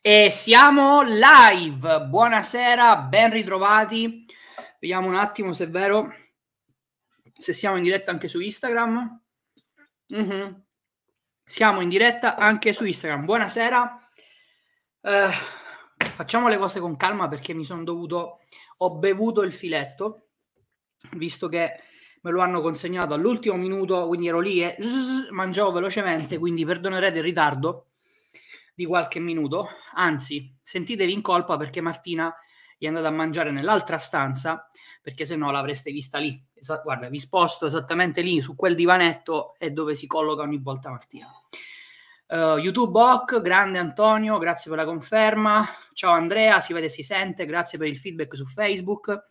E siamo live. Buonasera, ben ritrovati. Vediamo un attimo se è vero. Se siamo in diretta anche su Instagram. Mm-hmm. Siamo in diretta anche su Instagram. Buonasera. Eh, facciamo le cose con calma perché mi sono dovuto. Ho bevuto il filetto, visto che me lo hanno consegnato all'ultimo minuto, quindi ero lì e mangiavo velocemente, quindi perdonerete il ritardo di qualche minuto. Anzi, sentitevi in colpa perché Martina è andata a mangiare nell'altra stanza, perché se no l'avreste vista lì. Esa- guarda, vi sposto esattamente lì, su quel divanetto è dove si colloca ogni volta Martina. Uh, YouTube Hoc, grande Antonio, grazie per la conferma. Ciao Andrea, si vede, si sente, grazie per il feedback su Facebook.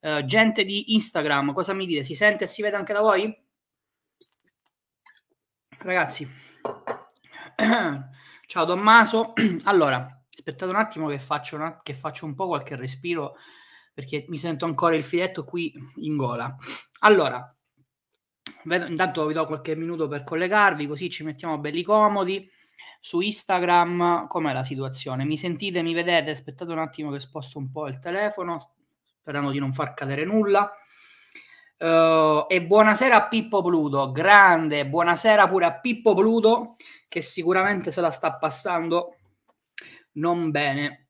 Uh, gente di Instagram, cosa mi dite? Si sente e si vede anche da voi? Ragazzi, Ciao Tommaso. Allora, aspettate un attimo che faccio, una, che faccio un po' qualche respiro perché mi sento ancora il filetto qui in gola. Allora, vedo, intanto vi do qualche minuto per collegarvi, così ci mettiamo belli comodi. Su Instagram, com'è la situazione? Mi sentite, mi vedete? Aspettate un attimo che sposto un po' il telefono, sperando di non far cadere nulla. Uh, e buonasera a Pippo Pluto, grande, buonasera pure a Pippo Pluto che sicuramente se la sta passando non bene.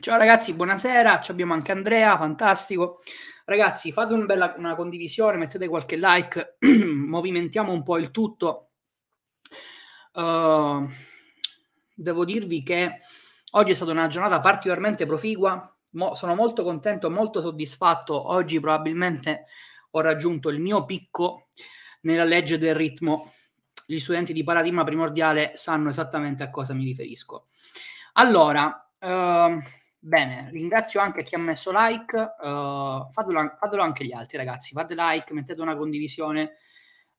Ciao ragazzi, buonasera, ci abbiamo anche Andrea, fantastico. Ragazzi, fate un bella, una condivisione, mettete qualche like, movimentiamo un po' il tutto. Uh, devo dirvi che oggi è stata una giornata particolarmente proficua, Mo, sono molto contento, molto soddisfatto. Oggi probabilmente ho raggiunto il mio picco nella legge del ritmo. Gli studenti di paradigma primordiale sanno esattamente a cosa mi riferisco. Allora, uh, bene, ringrazio anche chi ha messo like, uh, fatelo, fatelo, anche gli altri ragazzi, fate like, mettete una condivisione,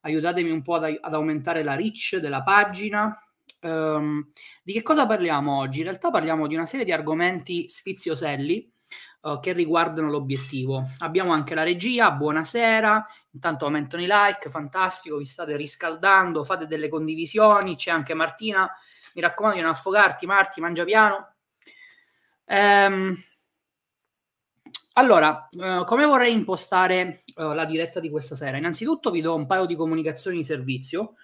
aiutatemi un po' ad, ad aumentare la reach della pagina. Um, di che cosa parliamo oggi? In realtà parliamo di una serie di argomenti sfizioselli uh, che riguardano l'obiettivo. Abbiamo anche la regia, buonasera, intanto aumentano i like, fantastico, vi state riscaldando, fate delle condivisioni, c'è anche Martina, mi raccomando di non affogarti, Marti, mangia piano. Ehm, allora, uh, come vorrei impostare uh, la diretta di questa sera? Innanzitutto vi do un paio di comunicazioni di servizio,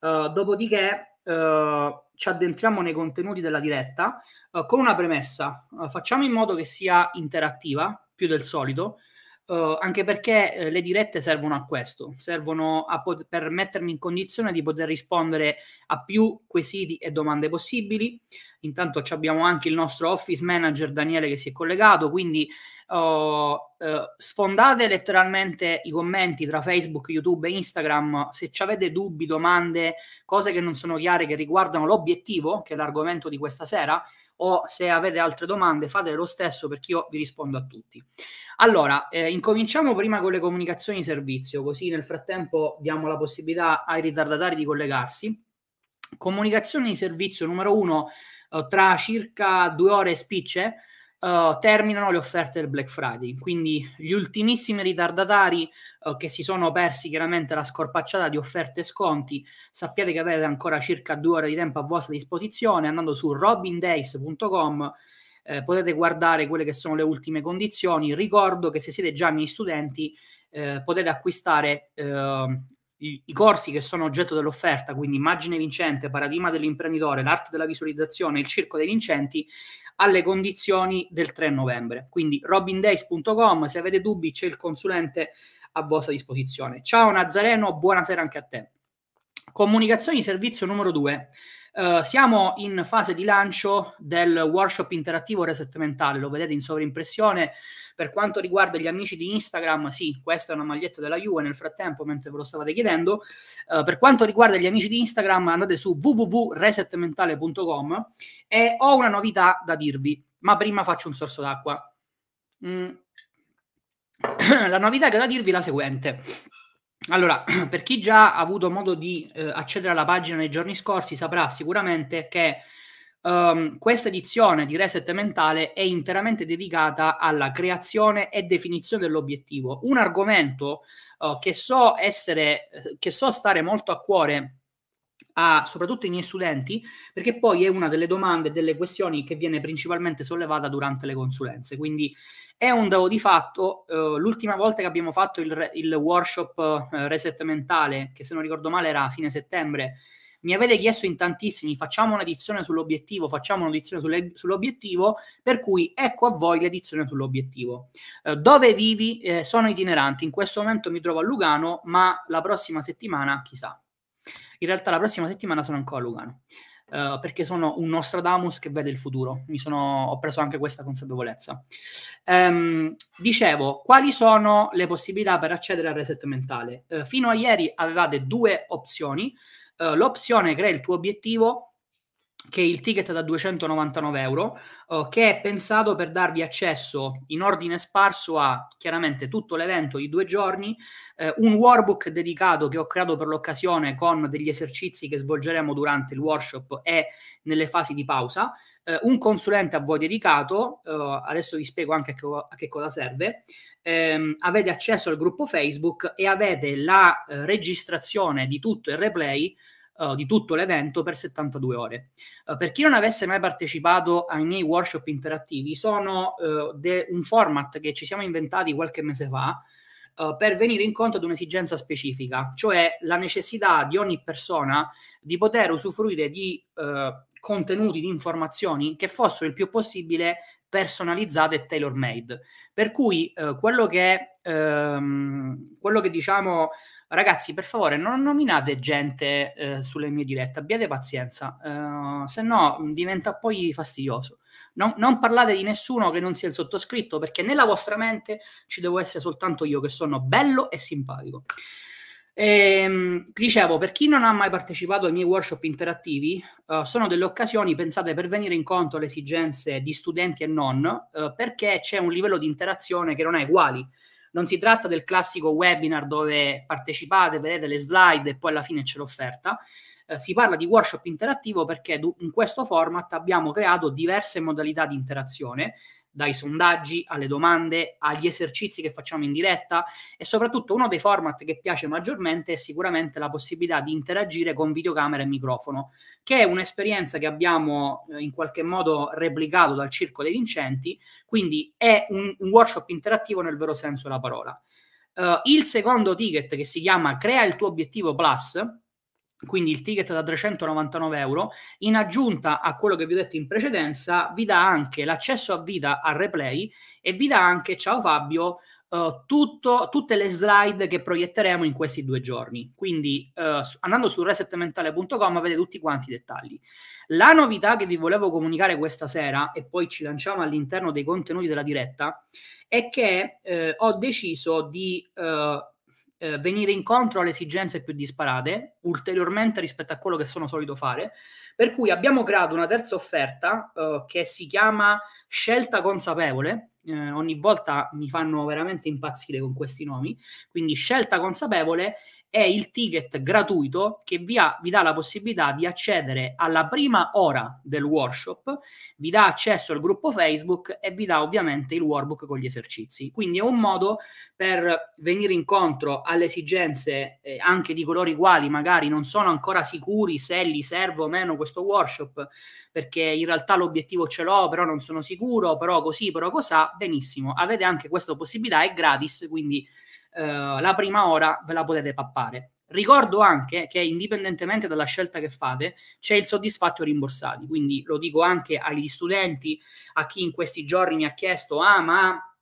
uh, dopodiché ci addentriamo nei contenuti della diretta uh, con una premessa. Uh, facciamo in modo che sia interattiva più del solito, uh, anche perché le dirette servono a questo, servono a pot- per mettermi in condizione di poter rispondere a più quesiti e domande possibili. Intanto abbiamo anche il nostro office manager Daniele che si è collegato, quindi Uh, uh, sfondate letteralmente i commenti tra Facebook, YouTube e Instagram se avete dubbi, domande, cose che non sono chiare che riguardano l'obiettivo, che è l'argomento di questa sera, o se avete altre domande fate lo stesso perché io vi rispondo a tutti. Allora, eh, incominciamo prima con le comunicazioni di servizio, così nel frattempo diamo la possibilità ai ritardatari di collegarsi. Comunicazioni di servizio numero uno, eh, tra circa due ore spicce uh, terminano le offerte del Black Friday. Quindi gli ultimissimi ritardatari uh, che si sono persi chiaramente la scorpacciata di offerte e sconti, sappiate che avete ancora circa due ore di tempo a vostra disposizione andando su robindays.com. Eh, potete guardare quelle che sono le ultime condizioni. Ricordo che se siete già miei studenti eh, potete acquistare eh, i, i, corsi che sono oggetto dell'offerta, quindi immagine vincente, paradigma dell'imprenditore, l'arte della visualizzazione, il circo dei vincenti, alle condizioni del 3 novembre. Quindi robindays.com, se avete dubbi c'è il consulente a vostra disposizione. Ciao Nazareno, buonasera anche a te. Comunicazioni servizio numero 2. Eh, siamo in fase di lancio del workshop interattivo reset mentale, lo vedete in sovrimpressione. Per quanto riguarda gli amici di Instagram, sì, questa è una maglietta della Juve nel frattempo, mentre ve lo stavate chiedendo. Uh, per quanto riguarda gli amici di Instagram, andate su www.resetmentale.com e ho una novità da dirvi, ma prima faccio un sorso d'acqua. Mm. la novità che ho da dirvi è la seguente. Allora, per chi già ha avuto modo di eh, accedere alla pagina nei giorni scorsi saprà sicuramente che um, questa edizione di Reset Mentale è interamente dedicata alla creazione e definizione dell'obiettivo, un argomento uh, che so essere, che so stare molto a cuore a soprattutto i miei studenti, perché poi è una delle domande, delle questioni che viene principalmente sollevata durante le consulenze. Quindi è un dato di fatto. Uh, l'ultima volta che abbiamo fatto il, il workshop uh, reset mentale, che se non ricordo male era a fine settembre, mi avete chiesto in tantissimi, facciamo un'edizione sull'obiettivo, facciamo un'edizione sulle, sull'obiettivo, per cui ecco a voi l'edizione sull'obiettivo. Eh, dove vivi? Eh, sono itineranti, in questo momento mi trovo a Lugano, ma la prossima settimana chissà. In realtà la prossima settimana sono ancora a Lugano. Uh, perché sono un Nostradamus che vede il futuro. Mi sono, ho preso anche questa consapevolezza. Um, dicevo, quali sono le possibilità per accedere al reset mentale? Uh, fino a ieri avevate due opzioni. Uh, l'opzione crea il tuo obiettivo che il ticket da 299 euro, uh, che è pensato per darvi accesso in ordine sparso a chiaramente tutto l'evento di due giorni, uh, un workbook dedicato che ho creato per l'occasione con degli esercizi che svolgeremo durante il workshop e nelle fasi di pausa, uh, un consulente a voi dedicato, adesso vi spiego anche a che, a che cosa serve, ehm, avete accesso al gruppo Facebook e avete la registrazione di tutto il replay uh, di tutto l'evento per 72 ore. Uh, per chi non avesse mai partecipato ai miei workshop interattivi, sono uh, de- un format che ci siamo inventati qualche mese fa per venire incontro ad un'esigenza specifica, cioè la necessità di ogni persona di poter usufruire di contenuti, di informazioni che fossero il più possibile personalizzate e tailor made. Per cui quello che, ehm, quello che diciamo ragazzi, per favore, non nominate gente eh, sulle mie dirette, abbiate pazienza, eh, se no diventa poi fastidioso. Non, non, parlate di nessuno che non sia il sottoscritto, perché nella vostra mente ci devo essere soltanto io che sono bello e simpatico. E, ehm, dicevo, per chi non ha mai partecipato ai miei workshop interattivi, uh, sono delle occasioni pensate per venire incontro alle esigenze di studenti e non, uh, perché c'è un livello di interazione che non è uguale non si tratta del classico webinar dove partecipate, vedete le slide e poi alla fine c'è l'offerta. Eh, si parla di workshop interattivo perché in questo format abbiamo creato diverse modalità di interazione dai sondaggi alle domande, agli esercizi che facciamo in diretta e soprattutto uno dei format che piace maggiormente è sicuramente la possibilità di interagire con videocamera e microfono, che è un'esperienza che abbiamo eh, in qualche modo replicato dal Circo dei Vincenti, quindi è un, un workshop interattivo nel vero senso della parola. Uh, il secondo ticket che si chiama Crea il tuo obiettivo Plus, quindi il ticket da 399 euro, in aggiunta a quello che vi ho detto in precedenza, vi dà anche l'accesso a vita al replay e vi dà anche, ciao Fabio, uh, tutto, tutte le slide che proietteremo in questi due giorni. Quindi uh, andando su resetmentale.com avete tutti quanti i dettagli. La novità che vi volevo comunicare questa sera, e poi ci lanciamo all'interno dei contenuti della diretta, è che eh, ho deciso di... Eh, venire incontro alle esigenze più disparate, ulteriormente rispetto a quello che sono solito fare. Per cui abbiamo creato una terza offerta eh, che si chiama Scelta consapevole. Eh, ogni volta mi fanno veramente impazzire con questi nomi. Quindi Scelta consapevole è il ticket gratuito che vi, ha, vi, dà la possibilità di accedere alla prima ora del workshop, vi dà accesso al gruppo Facebook e vi dà ovviamente il workbook con gli esercizi. Quindi è un modo per venire incontro alle esigenze eh, anche di coloro i quali magari non sono ancora sicuri se gli serve o meno questo workshop, perché in realtà l'obiettivo ce l'ho, però non sono sicuro, però così, però cosà, benissimo, avete anche questa possibilità, è gratis, quindi la prima ora ve la potete pappare. Ricordo anche che indipendentemente dalla scelta che fate, c'è il soddisfatto rimborsati, quindi lo dico anche agli studenti, a chi in questi giorni mi ha chiesto, ah ma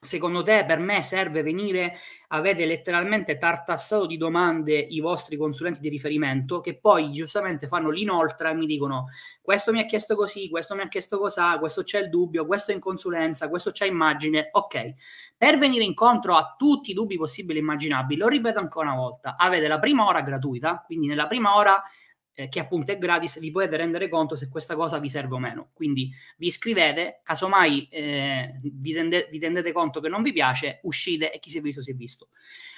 secondo te per me serve venire, avete letteralmente tartassato di domande i vostri consulenti di riferimento che poi giustamente fanno l'inoltre e mi dicono questo mi ha chiesto così, questo mi ha chiesto cos'ha, questo c'è il dubbio, questo è in consulenza, questo c'è immagine, ok. Per venire incontro a tutti i dubbi possibili e immaginabili, lo ripeto ancora una volta, avete la prima ora gratuita, quindi nella prima ora eh, che appunto è gratis, vi potete rendere conto se questa cosa vi serve o meno. Quindi vi iscrivete, casomai eh, vi, tende, vi rendete conto che non vi piace, uscite e chi si è visto si è visto.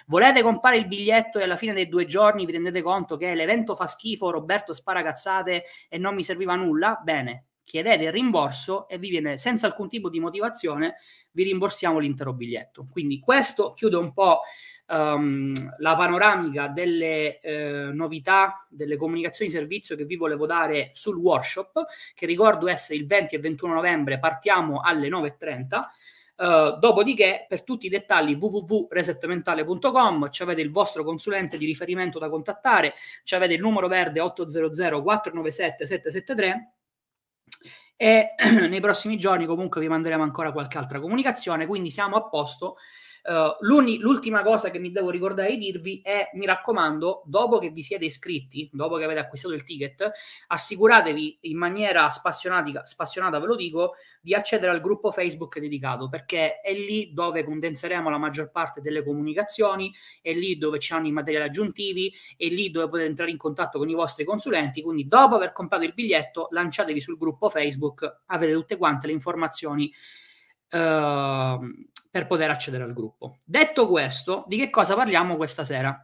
Volete comprare il biglietto e alla fine dei due giorni vi rendete conto che l'evento fa schifo, Roberto spara cazzate e non mi serviva nulla? Bene, chiedete il rimborso e vi viene senza alcun tipo di motivazione, vi rimborsiamo l'intero biglietto. Quindi questo chiude un po' um, la panoramica delle eh, novità, delle comunicazioni di servizio che vi volevo dare sul workshop, che ricordo essere il 20 e 21 novembre, partiamo alle 9.30. Uh, dopodiché, per tutti i dettagli, www.resetmentale.com, ci avete il vostro consulente di riferimento da contattare, ci avete il numero verde 800 497 773 e nei prossimi giorni comunque vi manderemo ancora qualche altra comunicazione, quindi siamo a posto Uh, l'ultima cosa che mi devo ricordare di dirvi è, mi raccomando, dopo che vi siete iscritti, dopo che avete acquistato il ticket, assicuratevi in maniera spassionata, ve lo dico, di accedere al gruppo Facebook dedicato, perché è lì dove condenseremo la maggior parte delle comunicazioni, è lì dove ci hanno i materiali aggiuntivi, è lì dove potete entrare in contatto con i vostri consulenti, quindi dopo aver comprato il biglietto, lanciatevi sul gruppo Facebook, avete tutte quante le informazioni uh, per poter accedere al gruppo. Detto questo, di che cosa parliamo questa sera?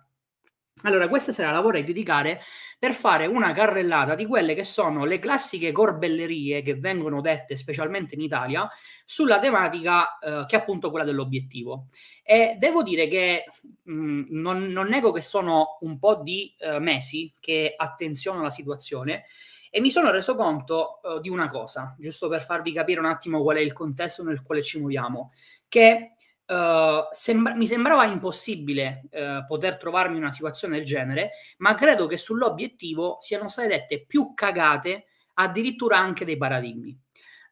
Allora, questa sera la vorrei dedicare per fare una carrellata di quelle che sono le classiche corbellerie che vengono dette specialmente in Italia sulla tematica eh, che è appunto quella dell'obiettivo. E devo dire che mh, mm, non, non, nego che sono un po' di eh, mesi che attenziono la situazione e mi sono reso conto uh, di una cosa, giusto per farvi capire un attimo qual è il contesto nel quale ci muoviamo, che uh, sembra- mi sembrava impossibile uh, poter trovarmi in una situazione del genere, ma credo che sull'obiettivo siano state dette più cagate addirittura anche dei paradigmi.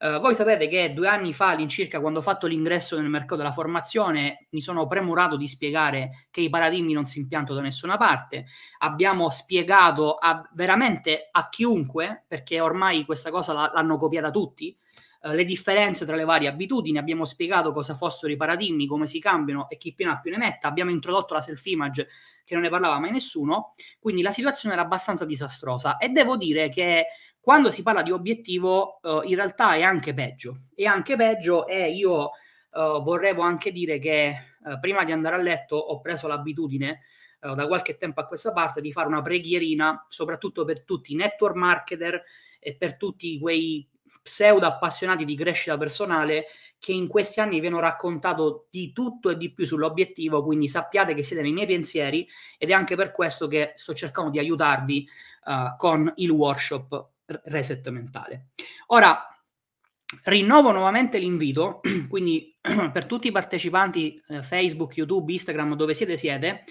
Uh, voi sapete che due anni fa, all'incirca, quando ho fatto l'ingresso nel mercato della formazione, mi sono premurato di spiegare che i paradigmi non si impiantano da nessuna parte. Abbiamo spiegato a, veramente a chiunque, perché ormai questa cosa la, l'hanno copiata tutti, uh, le differenze tra le varie abitudini. Abbiamo spiegato cosa fossero i paradigmi, come si cambiano e chi più ne ha più ne metta. Abbiamo introdotto la self-image che non ne parlava mai nessuno. Quindi la situazione era abbastanza disastrosa. E devo dire che quando si parla di obiettivo, uh, in realtà è anche peggio. È anche peggio e io uh, vorrevo anche dire che uh, prima di andare a letto ho preso l'abitudine da qualche tempo a questa parte di fare una preghierina, soprattutto per tutti i network marketer e per tutti quei pseudo appassionati di crescita personale che in questi anni vi hanno raccontato di tutto e di più sull'obiettivo, quindi sappiate che siete nei miei pensieri ed è anche per questo che sto cercando di aiutarvi uh, con il workshop reset mentale. Ora, rinnovo nuovamente l'invito, quindi per tutti i partecipanti eh, Facebook, YouTube, Instagram, dove siete siete,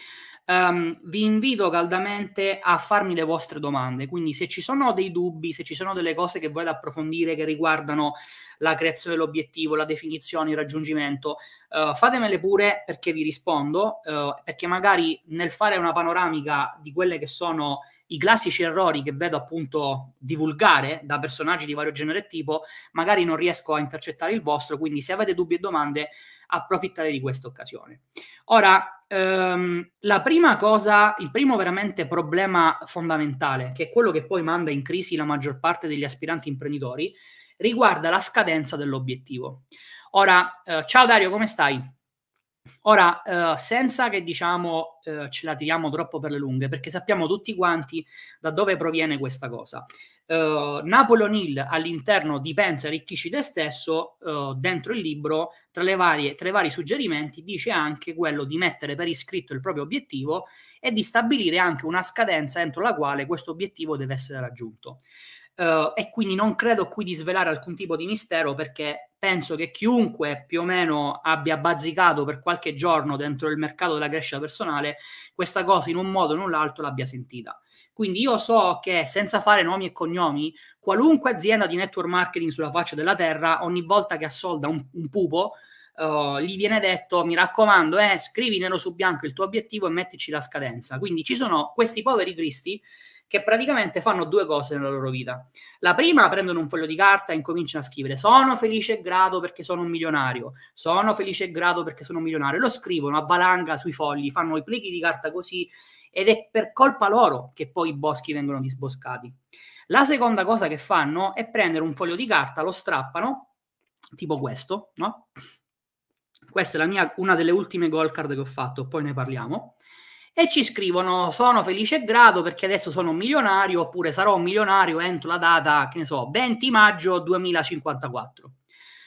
um, vi invito caldamente a farmi le vostre domande. Quindi se ci sono dei dubbi, se ci sono delle cose che volete approfondire che riguardano la creazione dell'obiettivo, la definizione, il raggiungimento, uh, fatemele pure perché vi rispondo, uh, perché magari nel fare una panoramica di quelle che sono i classici errori che vedo appunto divulgare da personaggi di vario genere e tipo, magari non riesco a intercettare il vostro, quindi se avete dubbi e domande approfittate di questa occasione. Ora, ehm, la prima cosa, il primo veramente problema fondamentale, che è quello che poi manda in crisi la maggior parte degli aspiranti imprenditori, riguarda la scadenza dell'obiettivo. Ora, eh, ciao Dario, come stai? Ora, eh, senza che diciamo eh, ce la tiriamo troppo per le lunghe, perché sappiamo tutti quanti da dove proviene questa cosa. Uh, Napoleon Hill all'interno di Pensa arricchisci te stesso, uh, dentro il libro, tra, varie, tra i vari suggerimenti, dice anche quello di mettere per iscritto il proprio obiettivo e di stabilire anche una scadenza entro la quale questo obiettivo deve essere raggiunto. Uh, e quindi non credo qui di svelare alcun tipo di mistero perché penso che chiunque più o meno abbia bazzicato per qualche giorno dentro il mercato della crescita personale, questa cosa in un modo o in un altro l'abbia sentita. Quindi io so che senza fare nomi e cognomi, qualunque azienda di network marketing sulla faccia della terra, ogni volta che assolda un, un pupo, uh, gli viene detto, mi raccomando, eh, scrivi nero su bianco il tuo obiettivo e mettici la scadenza. Quindi ci sono questi poveri cristi che praticamente fanno due cose nella loro vita. La prima, prendono un foglio di carta e incominciano a scrivere sono felice e grato perché sono un milionario, sono felice e grato perché sono un milionario, lo scrivono a valanga sui fogli, fanno i plichi di carta così ed è per colpa loro che poi i boschi vengono disboscati. La seconda cosa che fanno è prendere un foglio di carta, lo strappano, tipo questo, no? Questa è mia, una delle ultime goal card che ho fatto, poi ne parliamo. E ci scrivono: Sono felice e grato perché adesso sono un milionario, oppure sarò un milionario entro la data, che ne so, 20 maggio 2054.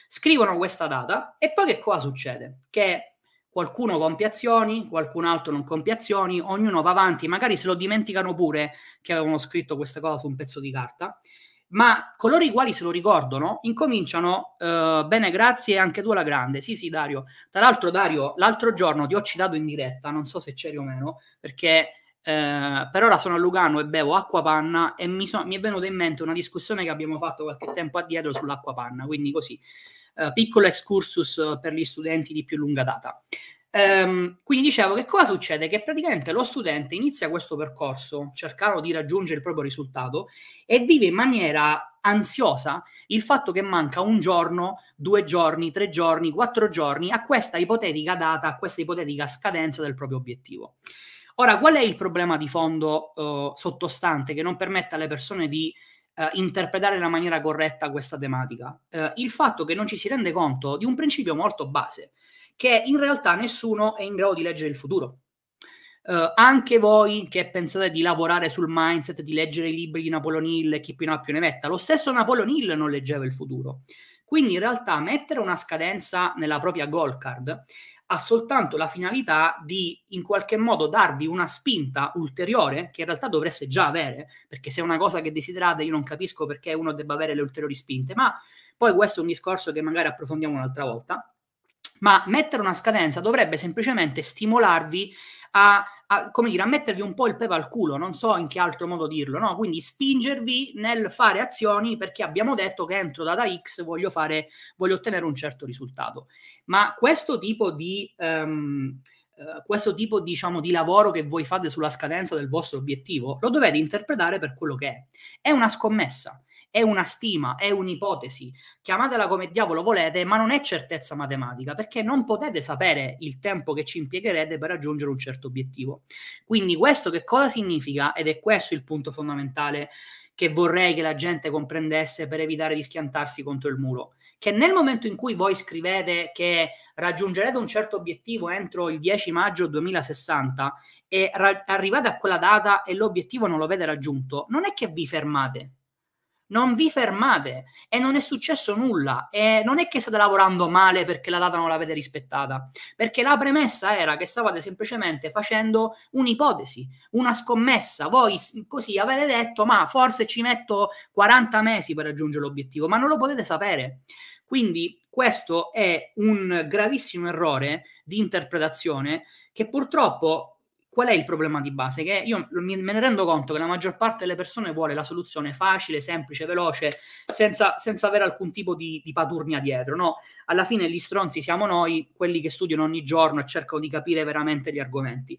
Scrivono questa data e poi che cosa succede? Che qualcuno compie azioni, qualcun altro non compie azioni, ognuno va avanti, magari se lo dimenticano pure che avevano scritto questa cosa su un pezzo di carta, ma coloro i quali se lo ricordano incominciano, eh, bene grazie anche tu alla grande, sì sì Dario, tra l'altro Dario, l'altro giorno ti ho citato in diretta, non so se c'eri o meno, perché eh, per ora sono a Lugano e bevo acqua panna e mi, so, mi, è venuta in mente una discussione che abbiamo fatto qualche tempo addietro sull'acqua panna, quindi così, eh, piccolo excursus per gli studenti di più lunga data. Ehm, quindi dicevo che cosa succede? Che praticamente lo studente inizia questo percorso cercando di raggiungere il proprio risultato e vive in maniera ansiosa il fatto che manca un giorno, due giorni, tre giorni, quattro giorni a questa ipotetica data, a questa ipotetica scadenza del proprio obiettivo. Ora, qual è il problema di fondo uh, sottostante che non permette alle persone di uh, interpretare in maniera corretta questa tematica? Uh, il fatto che non ci si rende conto di un principio molto base, che in realtà nessuno è in grado di leggere il futuro. Uh, anche voi che pensate di lavorare sul mindset, di leggere i libri di Napoleon Hill chi più ne ha più ne metta, lo stesso Napoleon Hill non leggeva il futuro. Quindi in realtà mettere una scadenza nella propria goal card ha soltanto la finalità di in qualche modo darvi una spinta ulteriore che in realtà dovreste già avere, perché se è una cosa che desiderate io non capisco perché uno debba avere le ulteriori spinte, ma poi questo è un discorso che magari approfondiamo un'altra volta. Ma mettere una scadenza dovrebbe semplicemente stimolarvi a, a, come dire, a mettervi un po' il pepe al culo, non so in che altro modo dirlo, no? Quindi spingervi nel fare azioni perché abbiamo detto che entro data X voglio, fare, voglio ottenere un certo risultato. Ma questo tipo di... Um, Uh, questo tipo diciamo, di lavoro che voi fate sulla scadenza del vostro obiettivo lo dovete interpretare per quello che è. È una scommessa è una stima, è un'ipotesi, chiamatela come diavolo volete, ma non è certezza matematica, perché non potete sapere il tempo che ci impiegherete per raggiungere un certo obiettivo. Quindi questo che cosa significa? Ed è questo il punto fondamentale che vorrei che la gente comprendesse per evitare di schiantarsi contro il muro. Che nel momento in cui voi scrivete che raggiungerete un certo obiettivo entro il 10 maggio 2060 e ra- arrivate a quella data e l'obiettivo non lo avete raggiunto, non è che vi fermate, non vi fermate e non è successo nulla e non è che state lavorando male perché la data non l'avete rispettata, perché la premessa era che stavate semplicemente facendo un'ipotesi, una scommessa. Voi così avete detto "Ma forse ci metto 40 mesi per raggiungere l'obiettivo", ma non lo potete sapere. Quindi questo è un gravissimo errore di interpretazione che purtroppo Qual è il problema di base? Che io me ne rendo conto che la maggior parte delle persone vuole la soluzione facile, semplice, veloce, senza, senza avere alcun tipo di, di paturnia dietro. No? Alla fine gli stronzi siamo noi, quelli che studiano ogni giorno e cercano di capire veramente gli argomenti.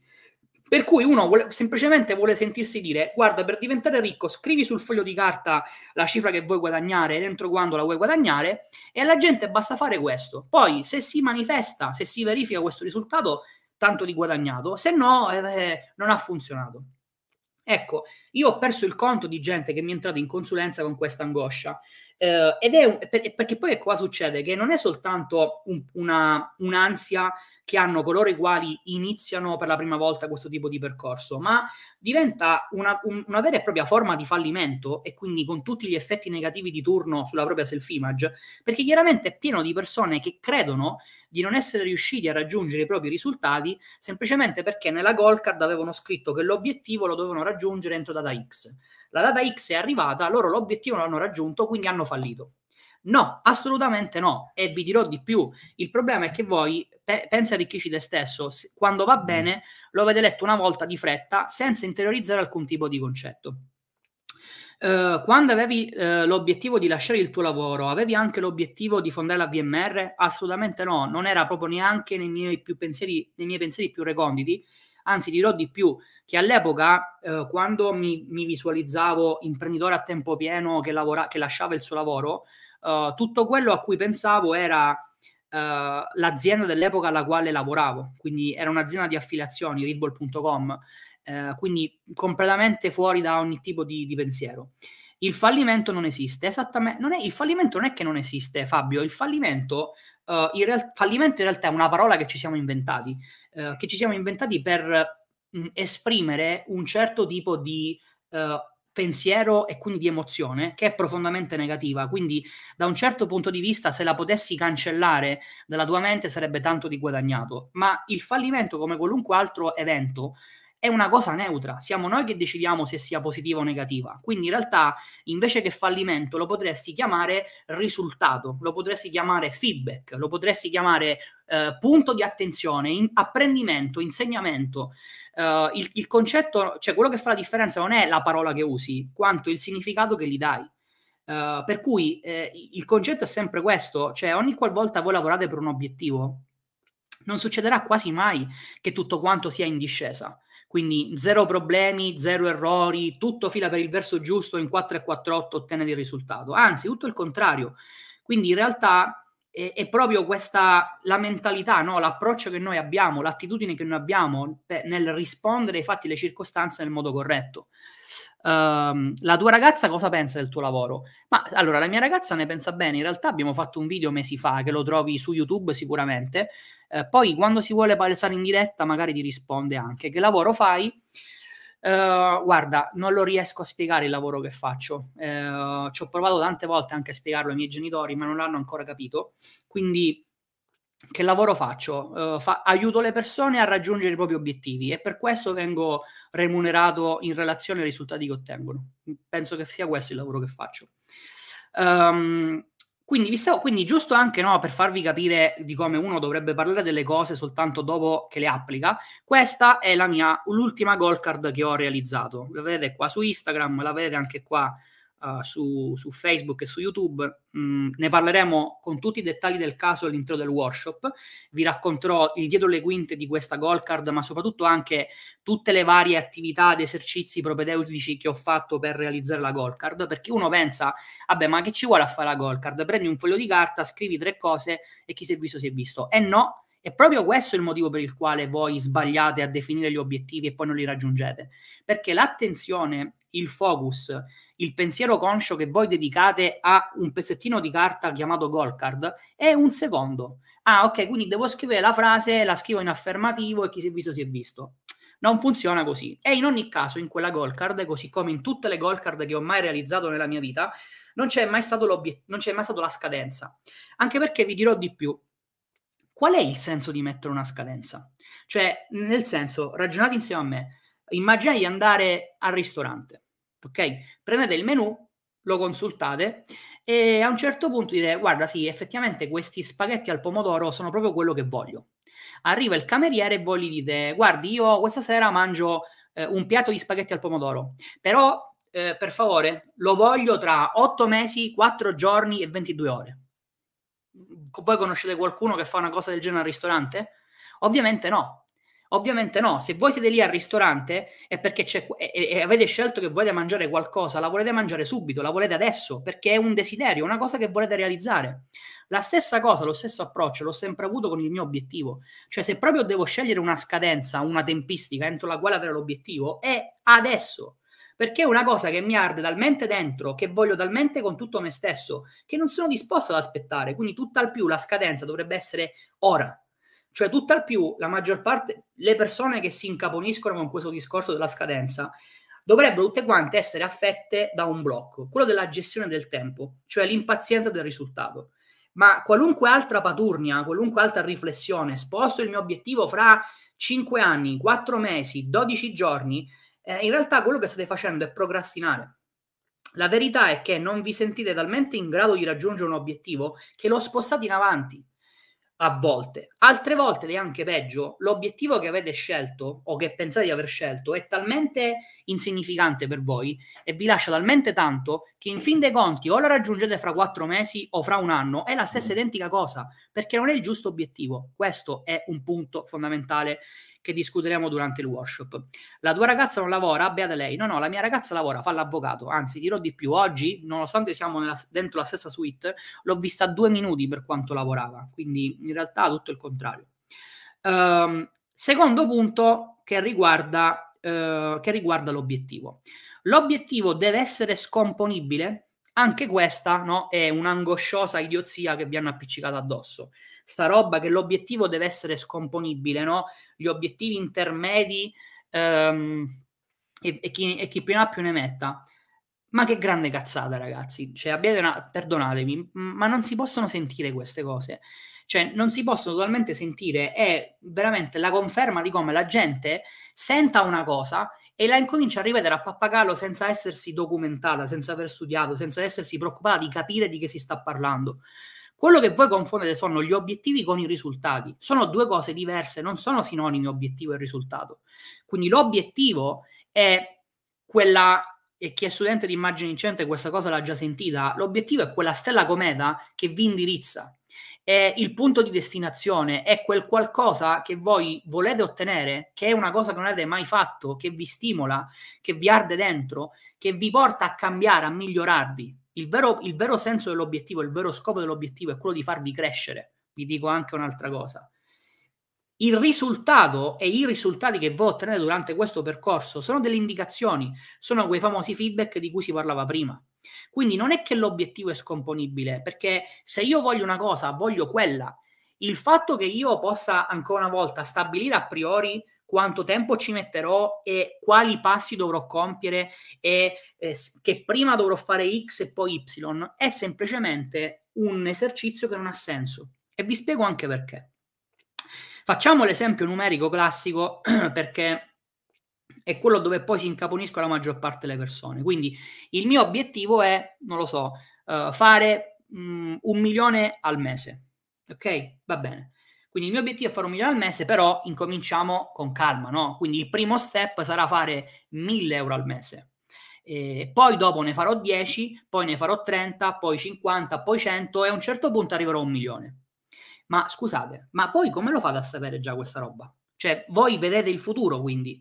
Per cui uno vuole, semplicemente vuole sentirsi dire: Guarda, per diventare ricco, scrivi sul foglio di carta la cifra che vuoi guadagnare e dentro quando la vuoi guadagnare, e alla gente basta fare questo. Poi, se si manifesta, se si verifica questo risultato, tanto di guadagnato, se no eh, non ha funzionato. Ecco, io ho perso il conto di gente che mi è entrata in consulenza con questa angoscia. Eh, ed è un, perché poi qua succede che non è soltanto un, una, un'ansia che hanno coloro i quali iniziano per la prima volta questo tipo di percorso, ma diventa una, un, una vera e propria forma di fallimento e quindi con tutti gli effetti negativi di turno sulla propria self-image, perché chiaramente è pieno di persone che credono di non essere riusciti a raggiungere i propri risultati semplicemente perché nella goal card avevano scritto che l'obiettivo lo dovevano raggiungere entro data X. La data X è arrivata, loro l'obiettivo l'hanno raggiunto, quindi hanno fallito. No, assolutamente no. E vi dirò di più. Il problema è che voi pe- pensa arricchisci te stesso. Quando va mm. bene, lo avete letto una volta di fretta senza interiorizzare alcun tipo di concetto. Uh, quando avevi uh, l'obiettivo di lasciare il tuo lavoro, avevi anche l'obiettivo di fondare la VMR? Assolutamente no, non era proprio neanche nei miei, pensieri, nei miei pensieri più reconditi. Anzi, dirò di più, che all'epoca, uh, quando mi, mi, visualizzavo imprenditore a tempo pieno che, lavora, che lasciava il suo lavoro, uh, tutto quello a cui pensavo era uh, l'azienda dell'epoca alla quale lavoravo, quindi era un'azienda di affiliazioni, readball.com, uh, eh, quindi completamente fuori da ogni tipo di, di pensiero. Il fallimento non esiste, esattamente, non è, il fallimento non è che non esiste, Fabio, il fallimento, in real, fallimento in realtà è una parola che ci siamo inventati, che ci siamo inventati per mh, mm, esprimere un certo tipo di uh, pensiero e quindi di emozione che è profondamente negativa. Quindi, da un certo punto di vista, se la potessi cancellare dalla tua mente sarebbe tanto di guadagnato. Ma il fallimento, come qualunque altro evento, è una cosa neutra, siamo noi che decidiamo se sia positiva o negativa. Quindi in realtà invece che fallimento lo potresti chiamare risultato, lo potresti chiamare feedback, lo potresti chiamare eh, punto di attenzione, in, apprendimento, insegnamento. Uh, il, il, concetto, cioè quello che fa la differenza non è la parola che usi, quanto il significato che gli dai. Uh, per cui eh, il concetto è sempre questo, cioè ogni qualvolta voi lavorate per un obiettivo, non succederà quasi mai che tutto quanto sia in discesa. Quindi zero problemi, zero errori, tutto fila per il verso giusto, in 4 e 4 8 ottenere il risultato. Anzi, tutto il contrario. Quindi in realtà è, è proprio questa la mentalità, no? l'approccio che noi abbiamo, l'attitudine che noi abbiamo nel rispondere ai fatti e alle circostanze nel modo corretto. Uh, la tua ragazza cosa pensa del tuo lavoro? Ma allora, la mia ragazza ne pensa bene. In realtà abbiamo fatto un video mesi fa che lo trovi su YouTube sicuramente. Uh, poi, quando si vuole palesare in diretta, magari ti risponde anche: Che lavoro fai? Uh, guarda, non lo riesco a spiegare il lavoro che faccio. Uh, ci ho provato tante volte anche a spiegarlo ai miei genitori, ma non l'hanno ancora capito. Quindi, che lavoro faccio? Uh, fa- aiuto le persone a raggiungere i propri obiettivi e per questo vengo remunerato in relazione ai risultati che ottengono. Penso che sia questo il lavoro che faccio. Um, quindi, stavo, quindi, giusto anche no, per farvi capire di come uno dovrebbe parlare delle cose soltanto dopo che le applica, questa è la mia, l'ultima goal card che ho realizzato. La vedete qua su Instagram, la vedete anche qua uh, su, su, Facebook e su YouTube. Mm, ne parleremo con tutti i dettagli del caso all'interno del workshop. Vi racconterò il dietro le quinte di questa goal card, ma soprattutto anche tutte le varie attività ed esercizi propedeutici che ho fatto per realizzare la goal card. Perché uno pensa, vabbè, ma che ci vuole a fare la goal card? Prendi un foglio di carta, scrivi tre cose e chi si è visto si è visto. E no, è proprio questo il motivo per il quale voi sbagliate a definire gli obiettivi e poi non li raggiungete. Perché l'attenzione, il focus, il pensiero conscio che voi dedicate a un pezzettino di carta chiamato goal card è un secondo. Ah, ok, quindi devo scrivere la frase, la scrivo in affermativo e chi si è visto si è visto. Non funziona così. E in ogni caso, in quella goal card, così come in tutte le goal card che ho mai realizzato nella mia vita, non c'è mai non c'è mai stata la scadenza. Anche perché vi dirò di più. Qual è il senso di mettere una scadenza? Cioè, nel senso, ragionate insieme a me. Immaginate di andare al ristorante ok? Prendete il menu, lo consultate e a un certo punto dite guarda sì, effettivamente questi spaghetti al pomodoro sono proprio quello che voglio. Arriva il cameriere e voi gli dite guardi io questa sera mangio eh, un piatto di spaghetti al pomodoro, però eh, per favore lo voglio tra 8 mesi, 4 giorni e 22 ore. Voi conoscete qualcuno che fa una cosa del genere al ristorante? Ovviamente no, Ovviamente no, se voi siete lì al ristorante è perché e, e, avete scelto che volete mangiare qualcosa, la volete mangiare subito, la volete adesso, perché è un desiderio, una cosa che volete realizzare. La stessa cosa, lo stesso approccio l'ho sempre avuto con il mio obiettivo. Cioè se proprio devo scegliere una scadenza, una tempistica entro la quale avere l'obiettivo, è adesso. Perché è una cosa che mi arde talmente dentro, che voglio talmente con tutto me stesso, che non sono disposto ad aspettare. Quindi tutt'al più la scadenza dovrebbe essere ora cioè, tutt'al più, la maggior parte, le persone che si incaponiscono con questo discorso della scadenza dovrebbero tutte quante essere affette da un blocco, quello della gestione del tempo, cioè l'impazienza del risultato. Ma qualunque altra paturnia, qualunque altra riflessione, sposto il mio obiettivo fra 5 anni, 4 mesi, 12 giorni, eh, in realtà quello che state facendo è procrastinare. La verità è che non vi sentite talmente in grado di raggiungere un obiettivo che lo spostate in avanti a volte. Altre volte, è anche peggio, l'obiettivo che avete scelto o che pensate di aver scelto è talmente insignificante per voi e vi lascia talmente tanto che in fin dei conti o la raggiungete fra quattro mesi o fra un anno, è la stessa identica cosa, perché non è il giusto obiettivo. Questo è un punto fondamentale che discuteremo durante il workshop. La tua ragazza non lavora? Beata lei. No, no, la mia ragazza lavora, fa l'avvocato. Anzi, dirò di più. Oggi, nonostante siamo nella, dentro la stessa suite, l'ho vista due minuti per quanto lavorava. Quindi, in realtà, tutto il contrario. Um, secondo punto che riguarda, uh, che riguarda l'obiettivo. L'obiettivo deve essere scomponibile? Anche questa no, è un'angosciosa idiozia che vi hanno appiccicato addosso sta roba che l'obiettivo deve essere scomponibile, no? Gli obiettivi intermedi um, e, e, chi, e, chi, più ne ha più ne metta. Ma che grande cazzata, ragazzi. Cioè, abbiate una... Perdonatemi, ma non si possono sentire queste cose. Cioè, non si possono totalmente sentire. È veramente la conferma di come la gente senta una cosa e la incomincia a ripetere a pappagallo senza essersi documentata, senza aver studiato, senza essersi preoccupata di capire di che si sta parlando. Quello che voi confondete sono gli obiettivi con i risultati. Sono due cose diverse, non sono sinonimi obiettivo e risultato. Quindi l'obiettivo è quella, e chi è studente di immagine incente questa cosa l'ha già sentita, l'obiettivo è quella stella cometa che vi indirizza. È il punto di destinazione, è quel qualcosa che voi volete ottenere, che è una cosa che non avete mai fatto, che vi stimola, che vi arde dentro, che vi porta a cambiare, a migliorarvi. Il vero, il vero senso dell'obiettivo, il vero scopo dell'obiettivo è quello di farvi crescere. Vi dico anche un'altra cosa. Il risultato e i risultati che voi ottenete durante questo percorso sono delle indicazioni, sono quei famosi feedback di cui si parlava prima. Quindi non è che l'obiettivo è scomponibile, perché se io voglio una cosa, voglio quella. Il fatto che io possa ancora una volta stabilire a priori quanto tempo ci metterò e quali passi dovrò compiere e eh, che prima dovrò fare X e poi Y è semplicemente un esercizio che non ha senso e vi spiego anche perché. Facciamo l'esempio numerico classico perché è quello dove poi si incaponiscono la maggior parte delle persone. Quindi il mio obiettivo è, non lo so, uh, fare um, un milione al mese. Ok? Va bene. Quindi il mio obiettivo è fare un milione al mese, però incominciamo con calma, no? Quindi il primo step sarà fare 1000 euro al mese. E poi dopo ne farò 10, poi ne farò 30, poi 50, poi 100 e a un certo punto arriverò a un milione. Ma scusate, ma voi come lo fate a sapere già questa roba? Cioè, voi vedete il futuro, quindi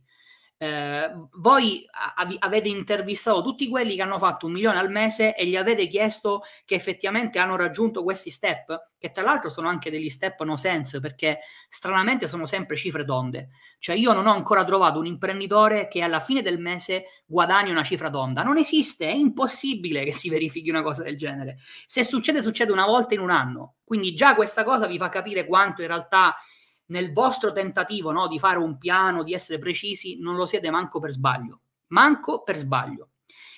eh, voi av- avete intervistato tutti quelli che hanno fatto un milione al mese e gli avete chiesto che effettivamente hanno raggiunto questi step, che tra l'altro sono anche degli step no sense, perché stranamente sono sempre cifre tonde. Cioè io non ho ancora trovato un imprenditore che alla fine del mese guadagni una cifra tonda. Non esiste, è impossibile che si verifichi una cosa del genere. Se succede, succede una volta in un anno. Quindi già questa cosa vi fa capire quanto in realtà nel vostro tentativo no, di fare un piano, di essere precisi, non lo siete manco per sbaglio. Manco per sbaglio.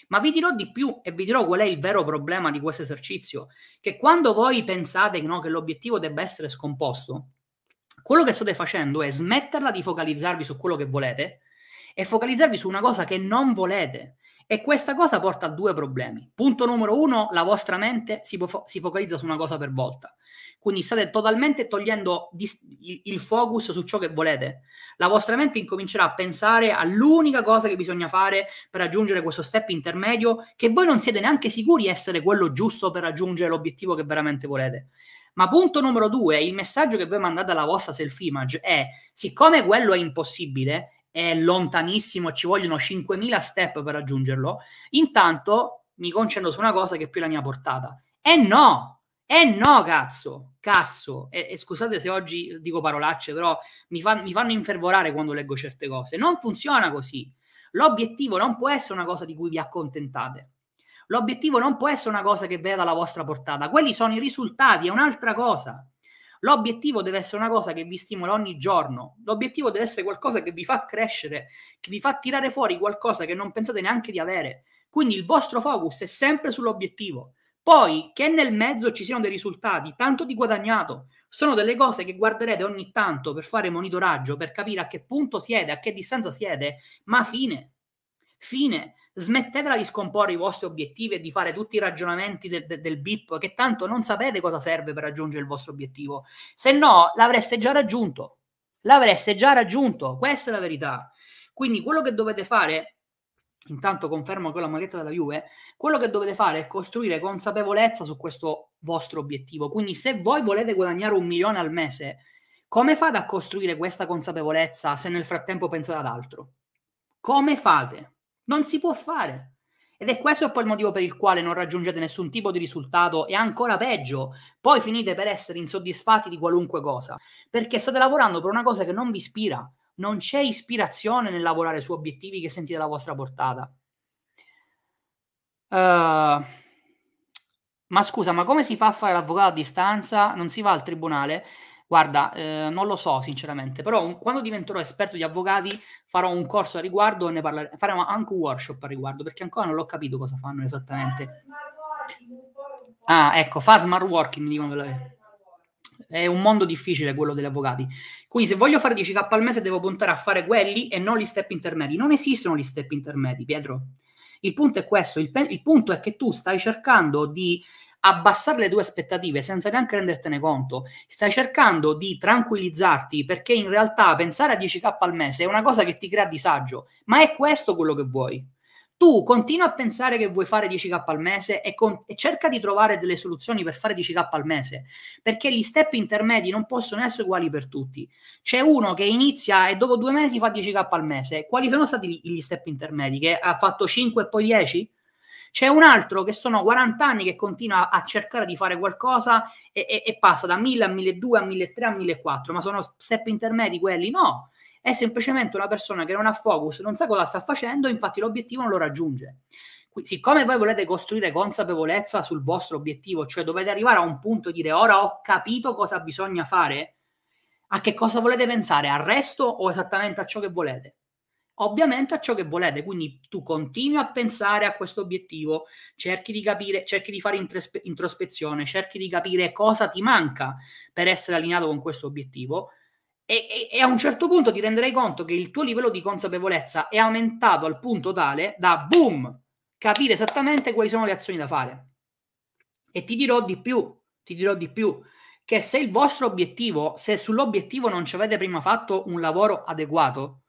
Ma vi dirò di più e vi dirò qual è il vero problema di questo esercizio, che quando voi pensate no, che l'obiettivo debba essere scomposto, quello che state facendo è smetterla di focalizzarvi su quello che volete e focalizzarvi su una cosa che non volete. E questa cosa porta a due problemi. Punto numero uno, la vostra mente si, fo- si focalizza su una cosa per volta. Quindi state totalmente togliendo il focus su ciò che volete. La vostra mente incomincerà a pensare all'unica cosa che bisogna fare per raggiungere questo step intermedio che voi non siete neanche sicuri essere quello giusto per raggiungere l'obiettivo che veramente volete. Ma punto numero due, il messaggio che voi mandate alla vostra self-image è, siccome quello è impossibile, è lontanissimo, ci vogliono 5.000 step per raggiungerlo, intanto mi concentro su una cosa che è più la mia portata. E no, eh no, cazzo, cazzo. E, e, scusate se oggi dico parolacce, però mi, fa, mi fanno infervorare quando leggo certe cose. Non funziona così. L'obiettivo non può essere una cosa di cui vi accontentate. L'obiettivo non può essere una cosa che veda alla vostra portata. Quelli sono i risultati, è un'altra cosa. L'obiettivo deve essere una cosa che vi stimola ogni giorno. L'obiettivo deve essere qualcosa che vi fa crescere, che vi fa tirare fuori qualcosa che non pensate neanche di avere. Quindi il vostro focus è sempre sull'obiettivo. Poi che nel mezzo ci siano dei risultati, tanto di guadagnato, sono delle cose che guarderete ogni tanto per fare monitoraggio, per capire a che punto siede, a che distanza siede, ma fine. Fine. Smettetela di scomporre i vostri obiettivi e di fare tutti i ragionamenti de- de- del BIP, che tanto non sapete cosa serve per raggiungere il vostro obiettivo. Se no, l'avreste già raggiunto. L'avreste già raggiunto. Questa è la verità. Quindi quello che dovete fare intanto confermo con la maglietta della Juve, quello che dovete fare è costruire consapevolezza su questo vostro obiettivo. Quindi se voi volete guadagnare un milione al mese, come fate a costruire questa consapevolezza se nel frattempo pensate ad altro? Come fate? Non si può fare. Ed è questo poi il motivo per il quale non raggiungete nessun tipo di risultato e ancora peggio, poi finite per essere insoddisfatti di qualunque cosa, perché state lavorando per una cosa che non vi ispira, non c'è ispirazione nel lavorare su obiettivi che sentite alla vostra portata. Uh, ma scusa, ma come si fa a fare l'avvocato a distanza? Non si va al tribunale? Guarda, eh, non lo so sinceramente, però un, quando diventerò esperto di avvocati farò un corso a riguardo e ne parleremo, faremo anche un workshop a riguardo, perché ancora non l'ho capito cosa fanno esattamente. Ah, ecco, fa smart working, dicono è un mondo difficile quello degli avvocati. Quindi se voglio fare 10k al mese devo puntare a fare quelli e non gli step intermedi. Non esistono gli step intermedi, Pietro. Il punto è questo, il, pe- il punto è che tu stai cercando di abbassare le tue aspettative senza neanche rendertene conto. Stai cercando di tranquillizzarti perché in realtà pensare a 10k al mese è una cosa che ti crea disagio, ma è questo quello che vuoi tu continua a pensare che vuoi fare 10k al mese e, con, e, cerca di trovare delle soluzioni per fare 10k al mese, perché gli step intermedi non possono essere uguali per tutti. C'è uno che inizia e dopo due mesi fa 10k al mese. Quali sono stati gli step intermedi? Che ha fatto 5 e poi 10? C'è un altro che sono 40 anni che continua a cercare di fare qualcosa e, e, e passa da 1000 a 1200 a 1300 a 1400, ma sono step intermedi quelli? No è semplicemente una persona che non ha focus, non sa cosa sta facendo, infatti l'obiettivo non lo raggiunge. Quindi, siccome voi volete costruire consapevolezza sul vostro obiettivo, cioè dovete arrivare a un punto e dire ora ho capito cosa bisogna fare, a che cosa volete pensare? Al resto o esattamente a ciò che volete? Ovviamente a ciò che volete, quindi tu continui a pensare a questo obiettivo, cerchi di capire, cerchi di fare introspezione, cerchi di capire cosa ti manca per essere allineato con questo obiettivo e, e, e, a un certo punto ti renderai conto che il tuo livello di consapevolezza è aumentato al punto tale da boom, capire esattamente quali sono le azioni da fare. E ti dirò di più, ti dirò di più, che se il vostro obiettivo, se sull'obiettivo non ci avete prima fatto un lavoro adeguato,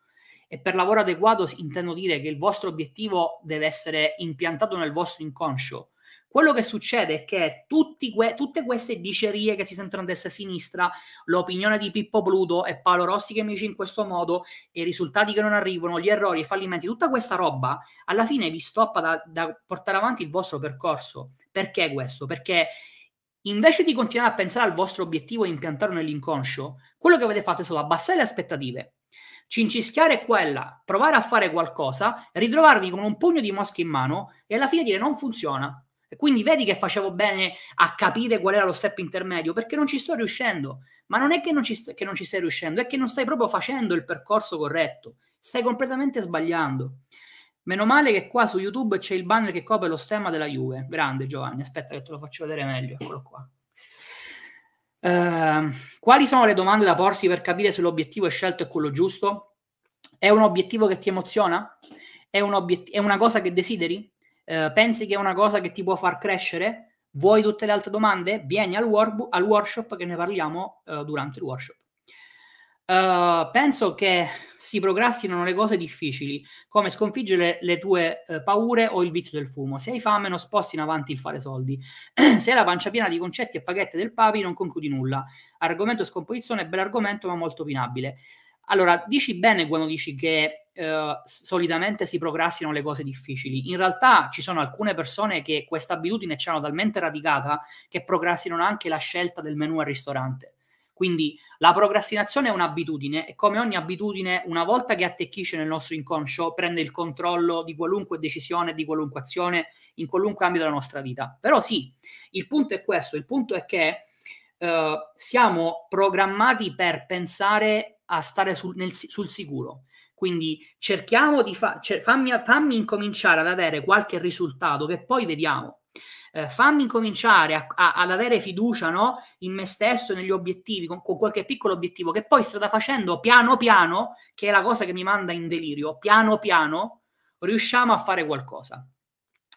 e per lavoro adeguato intendo dire che il vostro obiettivo deve essere impiantato nel vostro inconscio, quello che succede è che que- tutte queste dicerie che si sentono a destra e a sinistra, l'opinione di Pippo Pluto e Paolo Rossi che mi dice in questo modo, i risultati che non arrivano, gli errori, i fallimenti, tutta questa roba alla fine vi stoppa da, da portare avanti il vostro percorso. Perché questo? Perché invece di continuare a pensare al vostro obiettivo e impiantarlo nell'inconscio, quello che avete fatto è stato abbassare le aspettative, cincischiare quella, provare a fare qualcosa, ritrovarvi con un pugno di mosche in mano e alla fine dire non funziona. Quindi vedi che facevo bene a capire qual era lo step intermedio, perché non ci sto riuscendo. Ma non è che non ci, st- che non ci stai riuscendo, è che non stai proprio facendo il percorso corretto. Stai completamente sbagliando. Meno male che qua su YouTube c'è il banner che copre lo stemma della Juve. Grande Giovanni, aspetta che te lo faccio vedere meglio. Eccolo qua. Uh, quali sono le domande da porsi per capire se l'obiettivo è scelto è quello giusto? È un obiettivo che ti emoziona? È, un obiet- è una cosa che desideri? Eh, pensi che è una cosa che ti può far crescere? Vuoi tutte le altre domande? Vieni al, work- al workshop che ne parliamo uh, durante il workshop. Uh, penso che si procrastinano le cose difficili, come sconfiggere le tue uh, paure o il vizio del fumo. Se hai fame, non sposti in avanti il fare soldi. Se hai la pancia piena di concetti e paghette del papi, non concludi nulla. Argomento scomposizione, bel argomento, ma molto opinabile. Allora, dici bene quando dici che eh, solitamente si procrastinano le cose difficili. In realtà ci sono alcune persone che questa abitudine ci hanno talmente radicata che procrastinano anche la scelta del menù al ristorante. Quindi la procrastinazione è un'abitudine e come ogni abitudine, una volta che attecchisce nel nostro inconscio, prende il controllo di qualunque decisione, di qualunque azione, in qualunque ambito della nostra vita. Però sì, il punto è questo, il punto è che eh, siamo programmati per pensare a stare sul, nel, sul sicuro. Quindi cerchiamo di fare, cioè, fammi, fammi, incominciare ad avere qualche risultato che poi vediamo. Eh, fammi incominciare a, a, ad avere fiducia no? in me stesso, negli obiettivi, con, con, qualche piccolo obiettivo che poi strada facendo piano piano, che è la cosa che mi manda in delirio, piano piano riusciamo a fare qualcosa.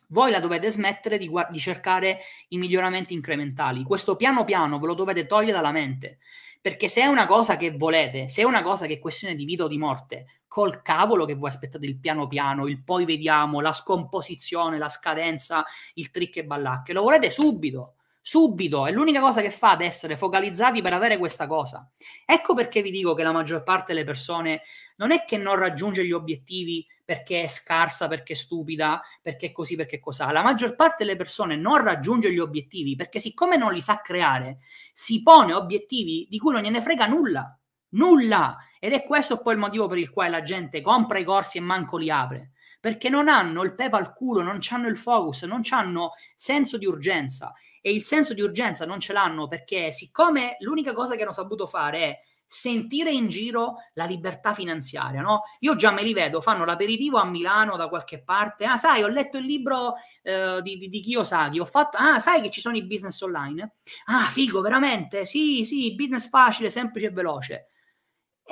Voi la dovete smettere di, di cercare i miglioramenti incrementali. Questo piano piano ve lo dovete togliere dalla mente perché se è una cosa che volete, se è una cosa che è questione di vita o di morte, col cavolo che voi aspettate il piano piano, il poi vediamo, la scomposizione, la scadenza, il trick e ballacche, lo volete subito subito. È l'unica cosa che fa ad essere focalizzati per avere questa cosa. Ecco perché vi dico che la maggior parte delle persone non è che non raggiunge gli obiettivi perché è scarsa, perché è stupida, perché è così, perché è cos'ha. La maggior parte delle persone non raggiunge gli obiettivi perché siccome non li sa creare, si pone obiettivi di cui non gliene frega nulla. Nulla! Ed è questo poi il motivo per il quale la gente compra i corsi e manco li apre perché non hanno il pepe al culo, non hanno il focus, non hanno senso di urgenza e il senso di urgenza non ce l'hanno perché siccome l'unica cosa che hanno saputo fare è sentire in giro la libertà finanziaria, no? Io già me li vedo, fanno l'aperitivo a Milano da qualche parte. Ah, sai, ho letto il libro eh, di, di, di Kiyosaki, ho fatto... Ah, sai che ci sono i business online? Ah, figo, veramente? Sì, sì, business facile, semplice e veloce.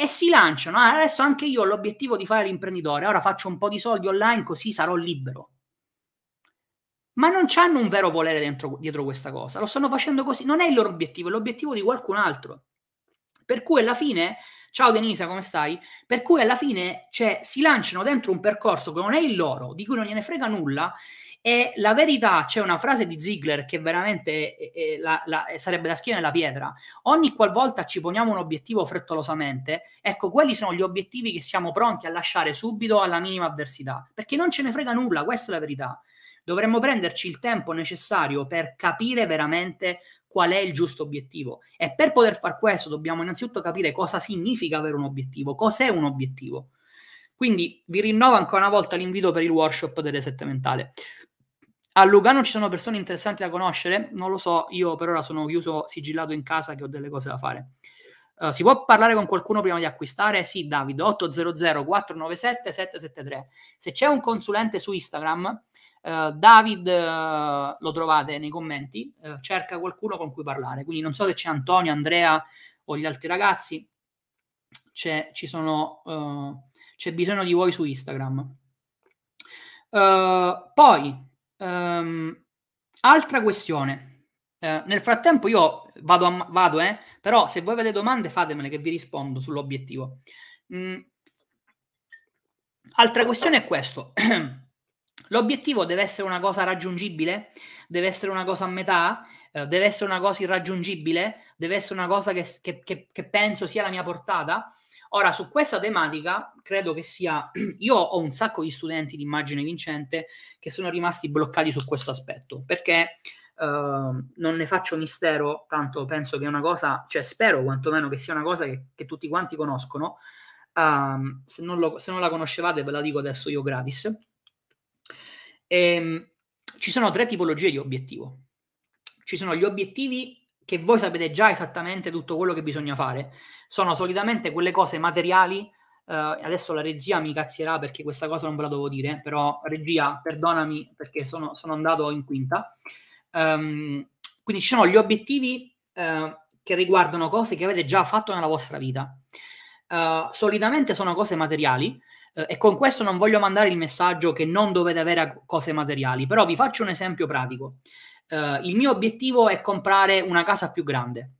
E si lanciano. Ah, adesso anche io ho l'obiettivo di fare l'imprenditore, ora faccio un po' di soldi online così sarò libero. Ma non hanno un vero volere dentro, dietro questa cosa, lo stanno facendo così, non è il loro obiettivo, è l'obiettivo di qualcun altro. Per cui alla fine, ciao Denisa, come stai? Per cui alla fine cioè, si lanciano dentro un percorso che non è il loro, di cui non gliene frega nulla. E la verità, c'è una frase di Ziegler che veramente è, è, la, la, sarebbe da schiena nella pietra. Ogni qualvolta ci poniamo un obiettivo frettolosamente, ecco, quelli sono gli obiettivi che siamo pronti a lasciare subito alla minima avversità, perché non ce ne frega nulla, questa è la verità. Dovremmo prenderci il tempo necessario per capire veramente qual è il giusto obiettivo. E per poter far questo dobbiamo innanzitutto capire cosa significa avere un obiettivo, cos'è un obiettivo. Quindi vi rinnovo ancora una volta l'invito per il workshop delle sette mentale. A Lugano ci sono persone interessanti da conoscere? Non lo so, io per ora sono chiuso sigillato in casa che ho delle cose da fare. Uh, si può parlare con qualcuno prima di acquistare? Sì, Davide, 800 497 773. Se c'è un consulente su Instagram, Uh, David uh, lo trovate nei commenti, cerca qualcuno con cui parlare. Quindi non so se c'è Antonio, Andrea o gli altri ragazzi, c'è, sono, c'è bisogno di voi su Instagram. poi, um, altra questione. nel frattempo io vado, a, vado eh, però se voi avete domande fatemele che vi rispondo sull'obiettivo. Mm. Altra questione è questo. L'obiettivo deve essere una cosa raggiungibile? Deve essere una cosa a metà? Eh, deve essere una cosa irraggiungibile? Deve essere una cosa che, che, che, che penso sia la mia portata? Ora, su questa tematica, credo che sia. Io ho un sacco di studenti di immagine vincente che sono rimasti bloccati su questo aspetto perché uh, non ne faccio mistero, tanto penso che è una cosa, cioè spero quantomeno che sia una cosa che, che tutti quanti conoscono. Uh, se, non lo, se non la conoscevate, ve la dico adesso io gratis. E, ehm, ci sono tre tipologie di obiettivo. Ci sono gli obiettivi che voi sapete già esattamente tutto quello che bisogna fare. Sono solitamente quelle cose materiali. Uh, adesso la regia mi cazzierà perché questa cosa non ve la devo dire, però regia, perdonami perché sono, sono andato in quinta. Um, quindi ci sono gli obiettivi uh, che riguardano cose che avete già fatto nella vostra vita. Uh, solitamente sono cose materiali, eh, e con questo non voglio mandare il messaggio che non dovete avere cose materiali, però vi faccio un esempio pratico. Uh, il mio obiettivo è comprare una casa più grande.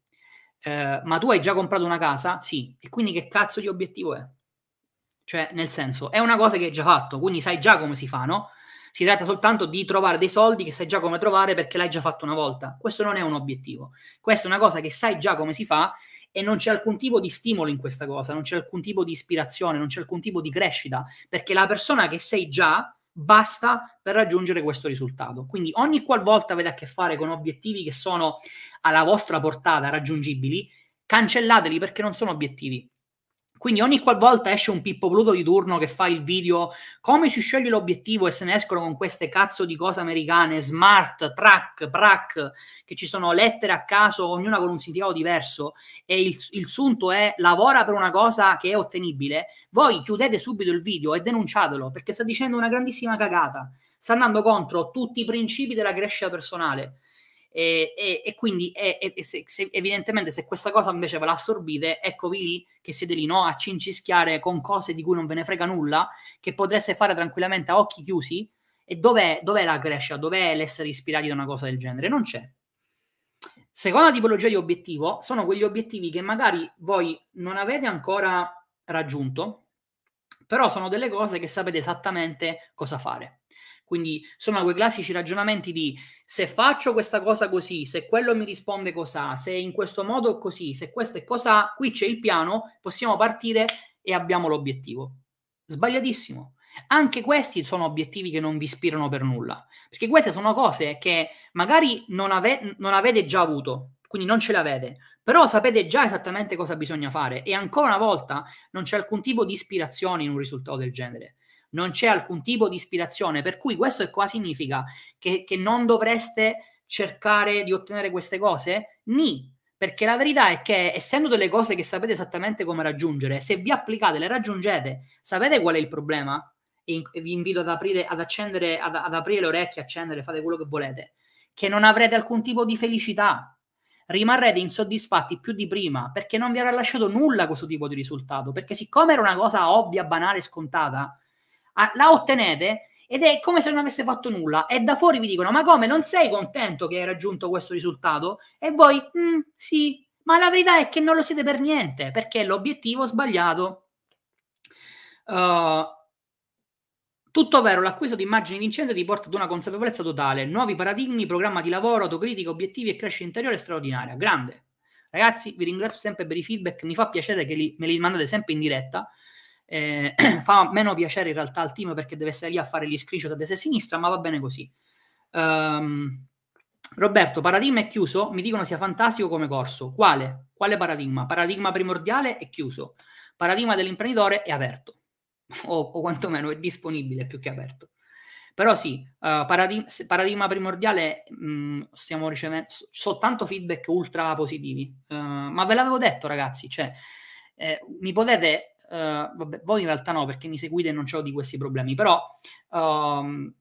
Uh, ma tu hai già comprato una casa? Sì. E quindi che cazzo di obiettivo è? Cioè, nel senso, è una cosa che hai già fatto, quindi sai già come si fa, no? Si tratta soltanto di trovare dei soldi che sai già come trovare perché l'hai già fatto una volta. Questo non è un obiettivo. Questa è una cosa che sai già come si fa e non c'è alcun tipo di stimolo in questa cosa, non c'è alcun tipo di ispirazione, non c'è alcun tipo di crescita, perché la persona che sei già basta per raggiungere questo risultato. Quindi ogni qualvolta avete a che fare con obiettivi che sono alla vostra portata raggiungibili, cancellateli perché non sono obiettivi, quindi ogni qualvolta esce un Pippo Pluto di turno che fa il video come si sceglie l'obiettivo e se ne escono con queste cazzo di cose americane, smart, track, prac, che ci sono lettere a caso, ognuna con un significato diverso e il, il sunto è lavora per una cosa che è ottenibile, voi chiudete subito il video e denunciatelo perché sta dicendo una grandissima cagata. Sta andando contro tutti i principi della crescita personale e, e, e quindi e, se, se, evidentemente se questa cosa invece ve la assorbite, eccovi lì che siete lì no, a cincischiare con cose di cui non ve ne frega nulla, che potreste fare tranquillamente a occhi chiusi. E dov'è, dov'è la crescita? Dov'è l'essere ispirati da una cosa del genere? Non c'è. Seconda tipologia di obiettivo sono quegli obiettivi che magari voi non avete ancora raggiunto, però sono delle cose che sapete esattamente cosa fare. Quindi sono quei classici ragionamenti di se faccio questa cosa così, se quello mi risponde cos'ha, se in questo modo così, se questo è cos'ha, qui c'è il piano, possiamo partire e abbiamo l'obiettivo. Sbagliatissimo. Anche questi sono obiettivi che non vi ispirano per nulla, perché queste sono cose che magari non, ave- non avete già avuto, quindi non ce le avete, però sapete già esattamente cosa bisogna fare e ancora una volta non c'è alcun tipo di ispirazione in un risultato del genere. Non c'è alcun tipo di ispirazione, per cui questo qua significa che, che non dovreste cercare di ottenere queste cose? Ni, perché la verità è che essendo delle cose che sapete esattamente come raggiungere, se vi applicate le raggiungete, sapete qual è il problema? E vi invito ad aprire, ad accendere, ad, ad aprire le orecchie, accendere, fate quello che volete, che non avrete alcun tipo di felicità, rimarrete insoddisfatti più di prima perché non vi avrà lasciato nulla questo tipo di risultato. Perché, siccome era una cosa ovvia, banale, scontata, la ottenete ed è come se non aveste fatto nulla. E da fuori vi dicono: Ma come non sei contento che hai raggiunto questo risultato? E voi, mm, sì, ma la verità è che non lo siete per niente perché l'obiettivo sbagliato. Uh, tutto vero, l'acquisto di immagini vincenti ti porta ad una consapevolezza totale, nuovi paradigmi, programma di lavoro, autocritica, obiettivi e crescita interiore straordinaria. Grande. Ragazzi, vi ringrazio sempre per i feedback, mi fa piacere che li, me li mandate sempre in diretta. Eh, fa meno piacere in realtà al team perché deve stare lì a fare gli screenshot a destra e a sinistra, ma va bene così. Um, Roberto, paradigma è chiuso? Mi dicono sia fantastico come corso. Quale? Quale paradigma? Paradigma primordiale è chiuso. Paradigma dell'imprenditore è aperto o, o quantomeno è disponibile più che aperto. Però sì, uh, paradigma, paradigma, primordiale, mh, mm, stiamo ricevendo soltanto feedback ultra positivi. Uh, ma ve l'avevo detto, ragazzi, cioè, eh, mi potete, uh, vabbè, voi in realtà no, perché mi seguite e non ho di questi problemi, però um,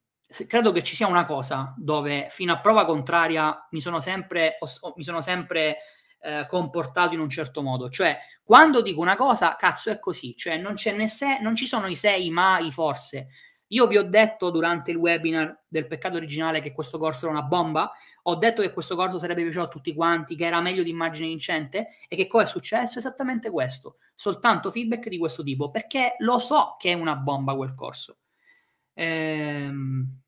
credo che ci sia una cosa dove fino a prova contraria mi sono sempre, ho, mi sono sempre eh, comportato in un certo modo. Cioè, quando dico una cosa, cazzo, è così. Cioè, non, c'è né se, non ci sono i sei, ma i forse. Io vi ho detto durante il webinar del peccato originale che questo corso era una bomba, ho detto che questo corso sarebbe piaciuto a tutti quanti, che era meglio di immagine vincente e che cosa è successo? Esattamente questo, soltanto feedback di questo tipo, perché lo so che è una bomba quel corso. Ehm,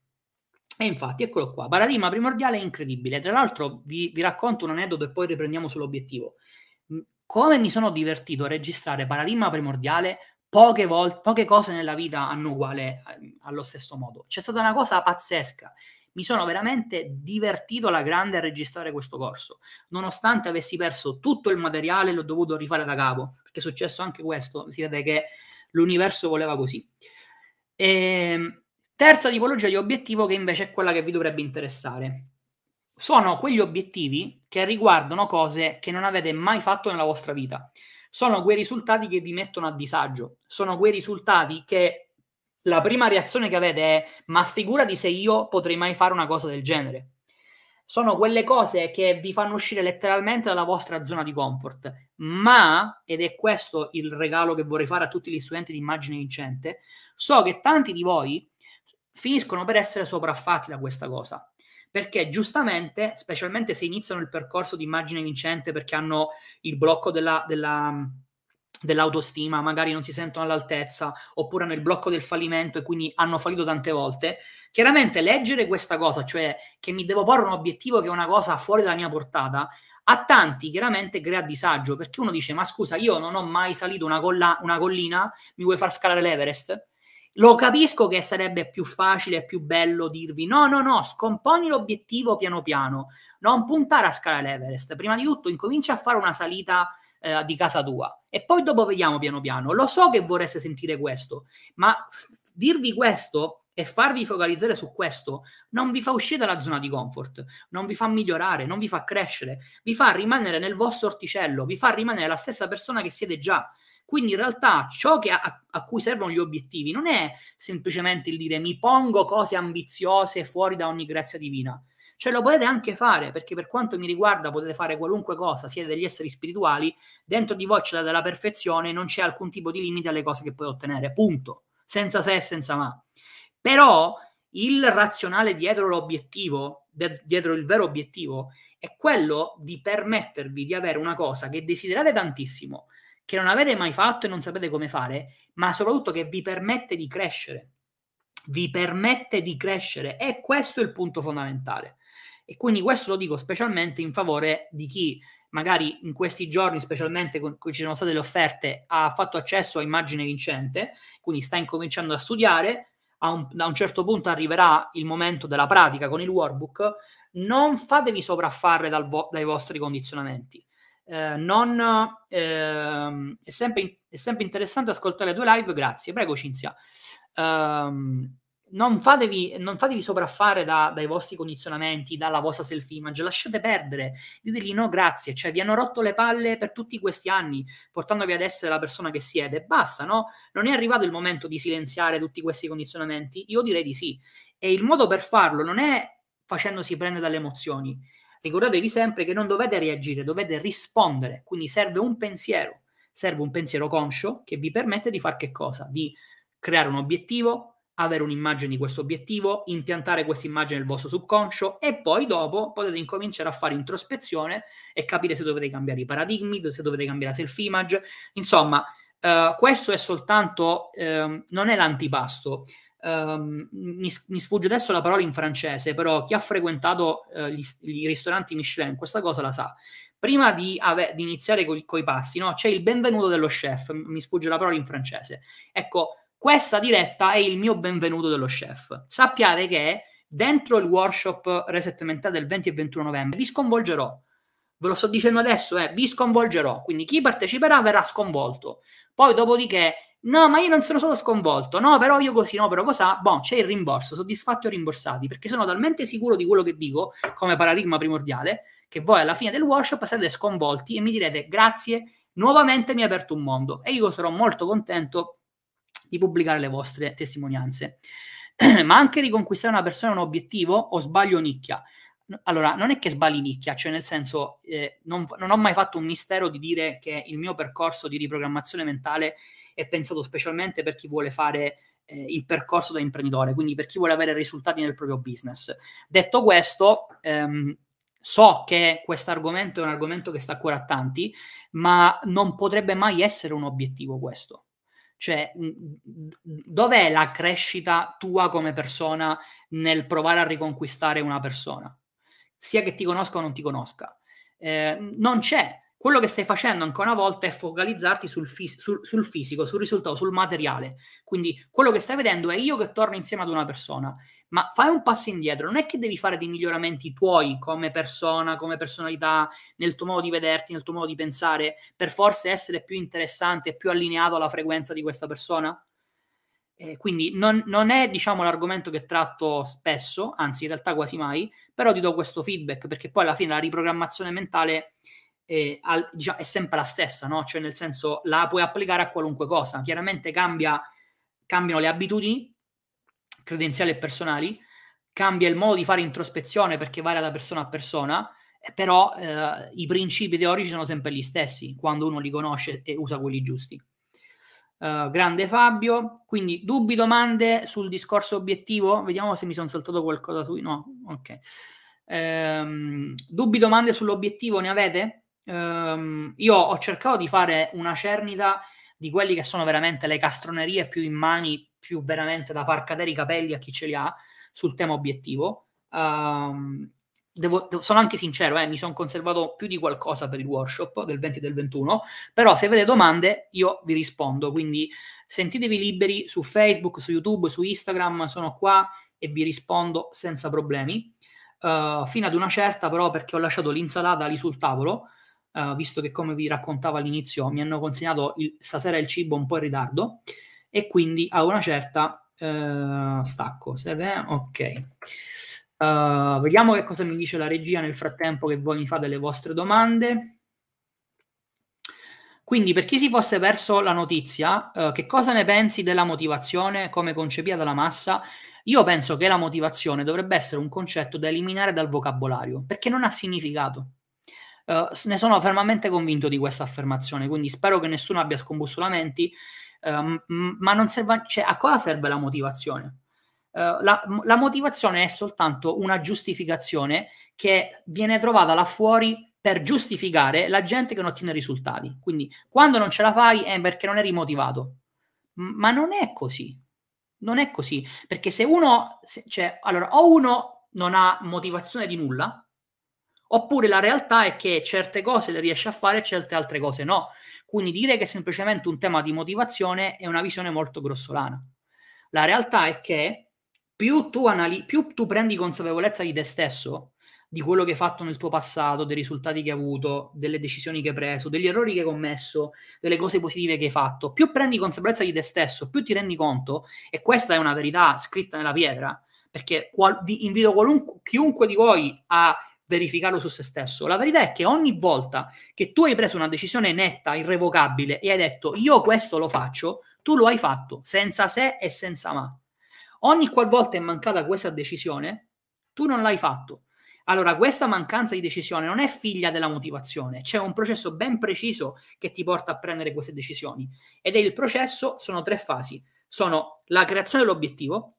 e infatti, eccolo qua, paradigma primordiale è incredibile. Tra l'altro vi, vi racconto un aneddoto e poi riprendiamo sull'obiettivo. Come mi sono divertito a registrare paradigma primordiale, poche, volte, poche cose nella vita hanno uguale eh, allo stesso modo. C'è stata una cosa pazzesca. Mi sono veramente divertito alla grande a registrare questo corso, nonostante avessi perso tutto il materiale, l'ho dovuto rifare da capo, perché è successo anche questo, si vede che l'universo voleva così. E, ehm, Terza tipologia di obiettivo che invece è quella che vi dovrebbe interessare. Sono quegli obiettivi che riguardano cose che non avete mai fatto nella vostra vita. Sono quei risultati che vi mettono a disagio. Sono quei risultati che la prima reazione che avete è ma figurati se io potrei mai fare una cosa del genere. Sono quelle cose che vi fanno uscire letteralmente dalla vostra zona di comfort. Ma, ed è questo il regalo che vorrei fare a tutti gli studenti di immagine vincente, so che tanti di voi finiscono per essere sopraffatti da questa cosa. Perché giustamente, specialmente se iniziano il percorso di immagine vincente perché hanno il blocco della, della, dell'autostima, magari non si sentono all'altezza, oppure hanno il blocco del fallimento e quindi hanno fallito tante volte, chiaramente leggere questa cosa, cioè che mi devo porre un obiettivo che è una cosa fuori dalla mia portata, a tanti chiaramente crea disagio perché uno dice ma scusa io non ho mai salito una, colla- una collina, mi vuoi far scalare l'Everest? Lo capisco che sarebbe più facile e più bello dirvi no, no, no, scomponi l'obiettivo piano piano, non puntare a scala l'Everest, prima di tutto incomincia a fare una salita eh, di casa tua e poi dopo vediamo piano piano. Lo so che vorreste sentire questo, ma dirvi questo e farvi focalizzare su questo non vi fa uscire dalla zona di comfort, non vi fa migliorare, non vi fa crescere, vi fa rimanere nel vostro orticello, vi fa rimanere la stessa persona che siete già. Quindi in realtà ciò a, a, cui servono gli obiettivi non è semplicemente il dire mi pongo cose ambiziose fuori da ogni grazia divina. Cioè lo potete anche fare, perché per quanto mi riguarda potete fare qualunque cosa, siete degli esseri spirituali, dentro di voi c'è la della perfezione, non c'è alcun tipo di limite alle cose che puoi ottenere, punto, senza se e senza ma. Però il razionale dietro l'obiettivo, de- dietro il vero obiettivo, è quello di permettervi di avere una cosa che desiderate tantissimo, che non avete mai fatto e non sapete come fare, ma soprattutto che vi permette di crescere. Vi permette di crescere e questo è il punto fondamentale. E quindi questo lo dico specialmente in favore di chi magari in questi giorni, specialmente con cui ci sono state le offerte, ha fatto accesso a immagine vincente, quindi sta incominciando a studiare, a un, da un certo punto arriverà il momento della pratica con il workbook, non fatevi sopraffare dal vo- dai vostri condizionamenti eh, non, eh, è, sempre, è, sempre, interessante ascoltare tue live, grazie. Prego Cinzia. Um, non fatevi, non fatevi sopraffare da, dai vostri condizionamenti, dalla vostra self-image, lasciate perdere, ditegli no grazie, cioè vi hanno rotto le palle per tutti questi anni, portandovi ad essere la persona che siete, basta, no? Non è arrivato il momento di silenziare tutti questi condizionamenti? Io direi di sì. E il modo per farlo non è facendosi prendere dalle emozioni. Ricordatevi sempre che non dovete reagire, dovete rispondere, quindi serve un pensiero, serve un pensiero conscio che vi permette di fare che cosa? Di creare un obiettivo, avere un'immagine di questo obiettivo, impiantare questa immagine nel vostro subconscio e poi dopo potete incominciare a fare introspezione e capire se dovete cambiare i paradigmi, se dovete cambiare la self-image. Insomma, uh, questo è soltanto, uh, non è l'antipasto. Uh, mi, mi, sfugge adesso la parola in francese, però chi ha frequentato eh, gli, i ristoranti Michelin questa cosa la sa. Prima di, ave- di iniziare con i passi, no? c'è il benvenuto dello chef, mi sfugge la parola in francese. Ecco, questa diretta è il mio benvenuto dello chef. Sappiate che dentro il workshop Reset Mentale del 20 e 21 novembre vi sconvolgerò. Ve lo sto dicendo adesso, eh, vi sconvolgerò. Quindi chi parteciperà verrà sconvolto. Poi dopodiché, no, ma io non sono stato sconvolto. No, però io così, no, però cosa? Boh, c'è il rimborso, soddisfatti o rimborsati, perché sono talmente sicuro di quello che dico, come paradigma primordiale, che voi alla fine del workshop sarete sconvolti e mi direte grazie, nuovamente mi ha aperto un mondo. E io sarò molto contento di pubblicare le vostre testimonianze. Ma anche riconquistare una persona è un obiettivo o sbaglio nicchia? Allora, non è che sbagli nicchia, cioè nel senso, eh, non, non ho mai fatto un mistero di dire che il mio percorso di riprogrammazione mentale è pensato specialmente per chi vuole fare eh, il percorso da imprenditore, quindi per chi vuole avere risultati nel proprio business. Detto questo, ehm, so che questo argomento è un argomento che sta a cuore a tanti, ma non potrebbe mai essere un obiettivo questo. Cioè, dov'è la crescita tua come persona nel provare a riconquistare una persona? Sia che ti conosca o non ti conosca. Eh, non c'è. Quello che stai facendo ancora una volta è focalizzarti sul, fis- sul, sul, fisico, sul risultato, sul materiale. Quindi quello che stai vedendo è io che torno insieme ad una persona ma fai un passo indietro, non è che devi fare dei miglioramenti tuoi come persona, come personalità, nel tuo modo di vederti, nel tuo modo di pensare, per forse essere più interessante, più allineato alla frequenza di questa persona? Eh, quindi non, non, è, diciamo, l'argomento che tratto spesso, anzi in realtà quasi mai, però ti do questo feedback perché poi alla fine la riprogrammazione mentale è, al, diciamo, è sempre la stessa, no? Cioè nel senso la puoi applicare a qualunque cosa, chiaramente cambia, cambiano le abitudini, credenziali e personali, cambia il modo di fare introspezione perché varia da persona a persona, eh, però eh, i principi teorici sono sempre gli stessi quando uno li conosce e usa quelli giusti. Uh, grande Fabio, quindi dubbi, domande sul discorso obiettivo? Vediamo se mi sono saltato qualcosa su... No, ok. Um, dubbi, domande sull'obiettivo ne avete? Um, io ho cercato di fare una cernita di quelli che sono veramente le castronerie più immani più veramente da far cadere i capelli a chi ce li ha sul tema obiettivo. Um, devo, devo, sono anche sincero, eh, mi sono conservato più di qualcosa per il workshop del 20 e del 21, però se avete domande io vi rispondo, quindi sentitevi liberi su Facebook, su YouTube, su Instagram, sono qua e vi rispondo senza problemi. Uh, fino ad una certa però perché ho lasciato l'insalata lì sul tavolo, uh, visto che come vi raccontavo all'inizio mi hanno consegnato il, stasera il cibo un po' in ritardo e quindi a una certa uh, stacco. Serve? Ok. Uh, vediamo che cosa mi dice la regia nel frattempo che voi mi fate le vostre domande. Quindi, per chi si fosse perso la notizia, uh, che cosa ne pensi della motivazione come concepita dalla massa? Io penso che la motivazione dovrebbe essere un concetto da eliminare dal vocabolario, perché non ha significato. Uh, ne sono fermamente convinto di questa affermazione, quindi spero che nessuno abbia scombussolamenti Uh, ma non serve, cioè, a cosa serve la motivazione? Uh, la, la, motivazione è soltanto una giustificazione che viene trovata là fuori per giustificare la gente che non ottiene risultati. Quindi quando non ce la fai è perché non eri motivato. Ma non è così. Non è così. Perché se uno, se, cioè, allora, o uno non ha motivazione di nulla, oppure la realtà è che certe cose le riesce a fare e certe altre cose no. Quindi dire che è semplicemente un tema di motivazione è una visione molto grossolana. La realtà è che più tu, anali- più tu prendi consapevolezza di te stesso, di quello che hai fatto nel tuo passato, dei risultati che hai avuto, delle decisioni che hai preso, degli errori che hai commesso, delle cose positive che hai fatto, più prendi consapevolezza di te stesso, più ti rendi conto, e questa è una verità scritta nella pietra, perché qual- invito qualunque, chiunque di voi a verificarlo su se stesso. La verità è che ogni volta che tu hai preso una decisione netta, irrevocabile e hai detto io questo lo faccio, tu lo hai fatto senza se e senza ma. Ogni qualvolta è mancata questa decisione, tu non l'hai fatto. Allora, questa mancanza di decisione non è figlia della motivazione, c'è un processo ben preciso che ti porta a prendere queste decisioni. Ed è il processo, sono tre fasi. Sono la creazione dell'obiettivo,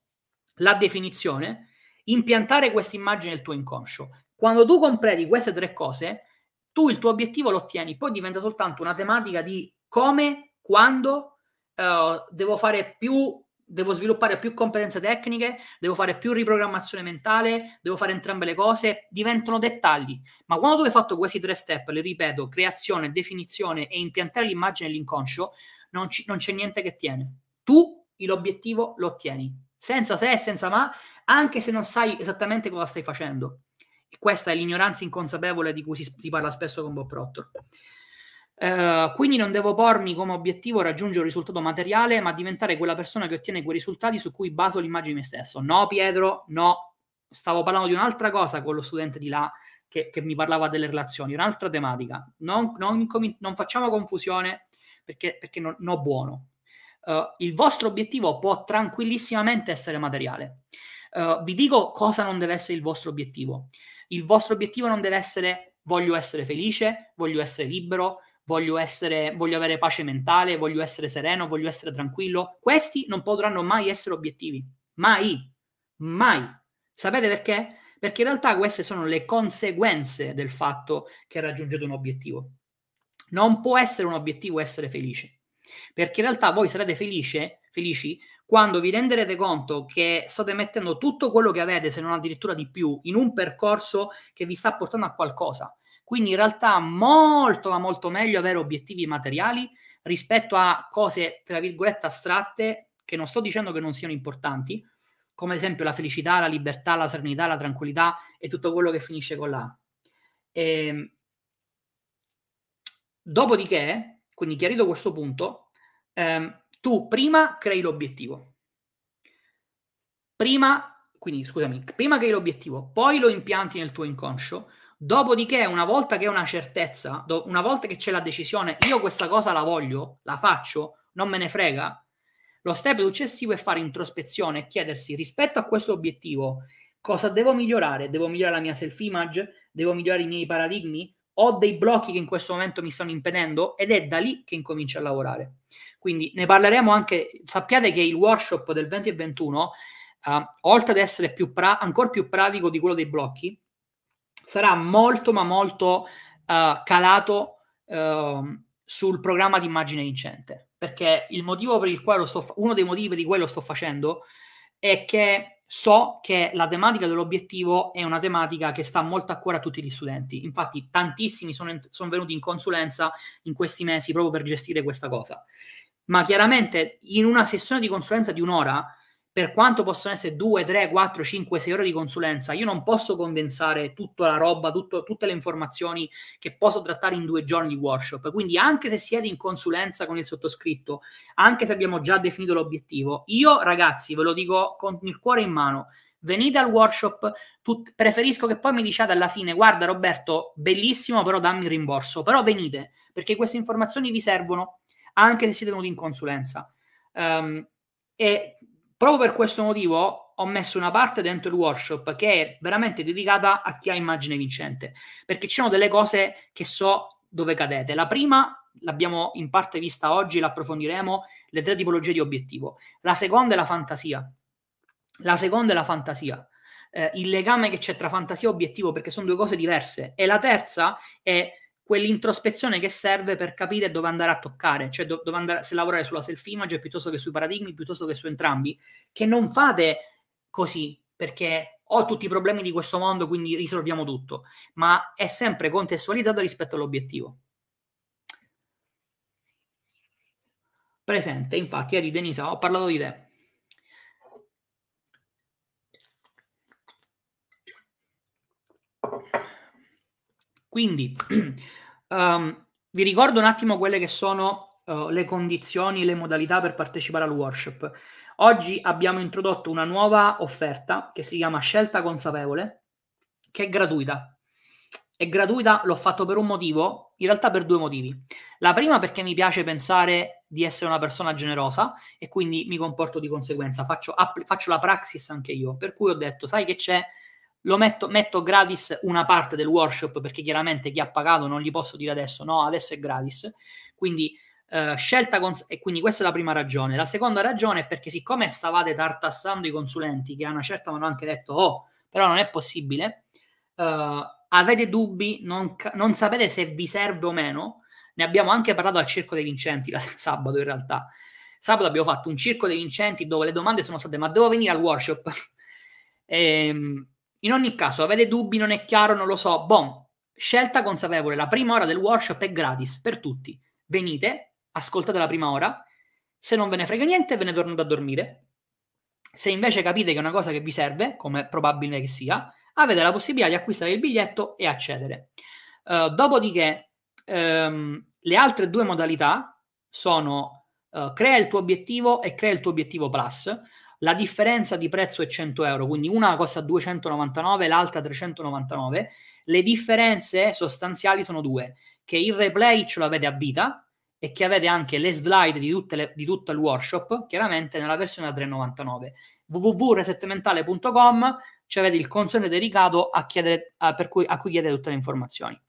la definizione, impiantare questa immagine nel tuo inconscio. Quando tu compredi queste tre cose, tu il tuo obiettivo lo ottieni, poi diventa soltanto una tematica di come, quando uh, devo fare più devo sviluppare più competenze tecniche, devo fare più riprogrammazione mentale, devo fare entrambe le cose, diventano dettagli. Ma quando tu hai fatto questi tre step, le ripeto, creazione, definizione e impiantare l'immagine nell'inconscio, non, c- non c'è niente che tiene. Tu l'obiettivo lo ottieni, senza se e senza ma, anche se non sai esattamente cosa stai facendo. Questa è l'ignoranza inconsapevole di cui si, si parla spesso con Bob Proctor. Uh, quindi non devo pormi come obiettivo raggiungere un risultato materiale, ma diventare quella persona che ottiene quei risultati su cui baso l'immagine di me stesso. No, Pietro, no. Stavo parlando di un'altra cosa con lo studente di là che, che mi parlava delle relazioni, un'altra tematica. Non, non, non facciamo confusione perché, perché non, no buono. Uh, il vostro obiettivo può tranquillissimamente essere materiale. Uh, vi dico cosa non deve essere il vostro obiettivo. Il vostro obiettivo non deve essere voglio essere felice, voglio essere libero, voglio, essere, voglio avere pace mentale, voglio essere sereno, voglio essere tranquillo. Questi non potranno mai essere obiettivi. Mai. Mai. Sapete perché? Perché in realtà queste sono le conseguenze del fatto che raggiungete un obiettivo. Non può essere un obiettivo essere felice. Perché in realtà voi sarete felice, felici quando vi renderete conto che state mettendo tutto quello che avete, se non addirittura di più, in un percorso che vi sta portando a qualcosa. Quindi in realtà molto ma molto meglio avere obiettivi materiali rispetto a cose, tra virgolette, astratte, che non sto dicendo che non siano importanti, come ad esempio la felicità, la libertà, la serenità, la tranquillità e tutto quello che finisce con la. E, ehm, dopodiché, quindi chiarito questo punto, ehm, tu prima crei l'obiettivo. Prima, quindi scusami, prima crei l'obiettivo, poi lo impianti nel tuo inconscio, Dopodiché, una volta che è una certezza, do- una volta che c'è la decisione, io questa cosa la voglio, la faccio, non me ne frega. Lo step successivo è fare introspezione e chiedersi rispetto a questo obiettivo cosa devo migliorare? Devo migliorare la mia self-image? Devo migliorare i miei paradigmi? Ho dei blocchi che in questo momento mi stanno impedendo? Ed è da lì che incomincio a lavorare. Quindi ne parleremo anche. Sappiate che il workshop del 20 e 21, uh, oltre ad essere più pra- ancora più pratico di quello dei blocchi, sarà molto ma molto uh, calato uh, sul programma di immagine vincente perché il motivo per il quale lo sto uno dei motivi per i quali lo sto facendo è che so che la tematica dell'obiettivo è una tematica che sta molto a cuore a tutti gli studenti infatti tantissimi sono, sono venuti in consulenza in questi mesi proprio per gestire questa cosa ma chiaramente in una sessione di consulenza di un'ora per quanto possono essere 2, 3, 4, 5, 6 ore di consulenza, io non posso condensare tutta la roba, tutto, tutte le informazioni che posso trattare in due giorni di workshop. Quindi, anche se siete in consulenza con il sottoscritto, anche se abbiamo già definito l'obiettivo, io ragazzi ve lo dico con il cuore in mano. Venite al workshop, tut- preferisco che poi mi diciate alla fine: Guarda, Roberto, bellissimo, però dammi il rimborso. Però venite perché queste informazioni vi servono anche se siete venuti in consulenza. Um, e Proprio per questo motivo ho messo una parte dentro il workshop che è veramente dedicata a chi ha immagine vincente, perché ci sono delle cose che so dove cadete. La prima l'abbiamo in parte vista oggi, l'approfondiremo, le tre tipologie di obiettivo. La seconda è la fantasia. La seconda è la fantasia. Eh, il legame che c'è tra fantasia e obiettivo, perché sono due cose diverse. E la terza è quell'introspezione che serve per capire dove andare a toccare, cioè do- dove andare, se lavorare sulla self-image piuttosto che sui paradigmi, piuttosto che su entrambi, che non fate così perché ho tutti i problemi di questo mondo, quindi risolviamo tutto, ma è sempre contestualizzato rispetto all'obiettivo. Presente, infatti, eri Denisa, ho parlato di te. Quindi, um, vi ricordo un attimo quelle che sono uh, le condizioni, le modalità per partecipare al workshop. Oggi abbiamo introdotto una nuova offerta che si chiama Scelta Consapevole, che è gratuita. È gratuita, l'ho fatto per un motivo, in realtà per due motivi. La prima perché mi piace pensare di essere una persona generosa e quindi mi comporto di conseguenza, faccio, app- faccio la praxis anche io, per cui ho detto, sai che c'è, lo metto, metto gratis una parte del workshop perché chiaramente chi ha pagato non gli posso dire adesso, no, adesso è gratis, quindi Uh, scelta cons- e quindi questa è la prima ragione. La seconda ragione è perché siccome stavate tartassando i consulenti che a una certa mi hanno anche detto oh, però non è possibile, uh, avete dubbi, non, ca- non, sapete se vi serve o meno, ne abbiamo anche parlato al Circo dei Vincenti sabato in realtà. Sabato abbiamo fatto un Circo dei Vincenti dove le domande sono state ma devo venire al workshop? e, ehm, in ogni caso, avete dubbi, non è chiaro, non lo so. Bon, scelta consapevole, la prima ora del workshop è gratis per tutti. Venite, ascoltate la prima ora, se non ve ne frega niente ve ne tornate a dormire. Se invece capite che è una cosa che vi serve, come è probabile che sia, avete la possibilità di acquistare il biglietto e accedere. Uh, dopodiché, um, le altre due modalità sono uh, crea il tuo obiettivo e crea il tuo obiettivo plus. La differenza di prezzo è 100 euro, quindi una costa 299, l'altra 399. Le differenze sostanziali sono due, che il replay ce l'avete a vita e che avete anche le slide di, le, di tutto il workshop, chiaramente nella versione a 399 www.resetmentale.com ci avete il consulente dedicato a, chiedere, a, cui, a cui chiedete tutte le informazioni.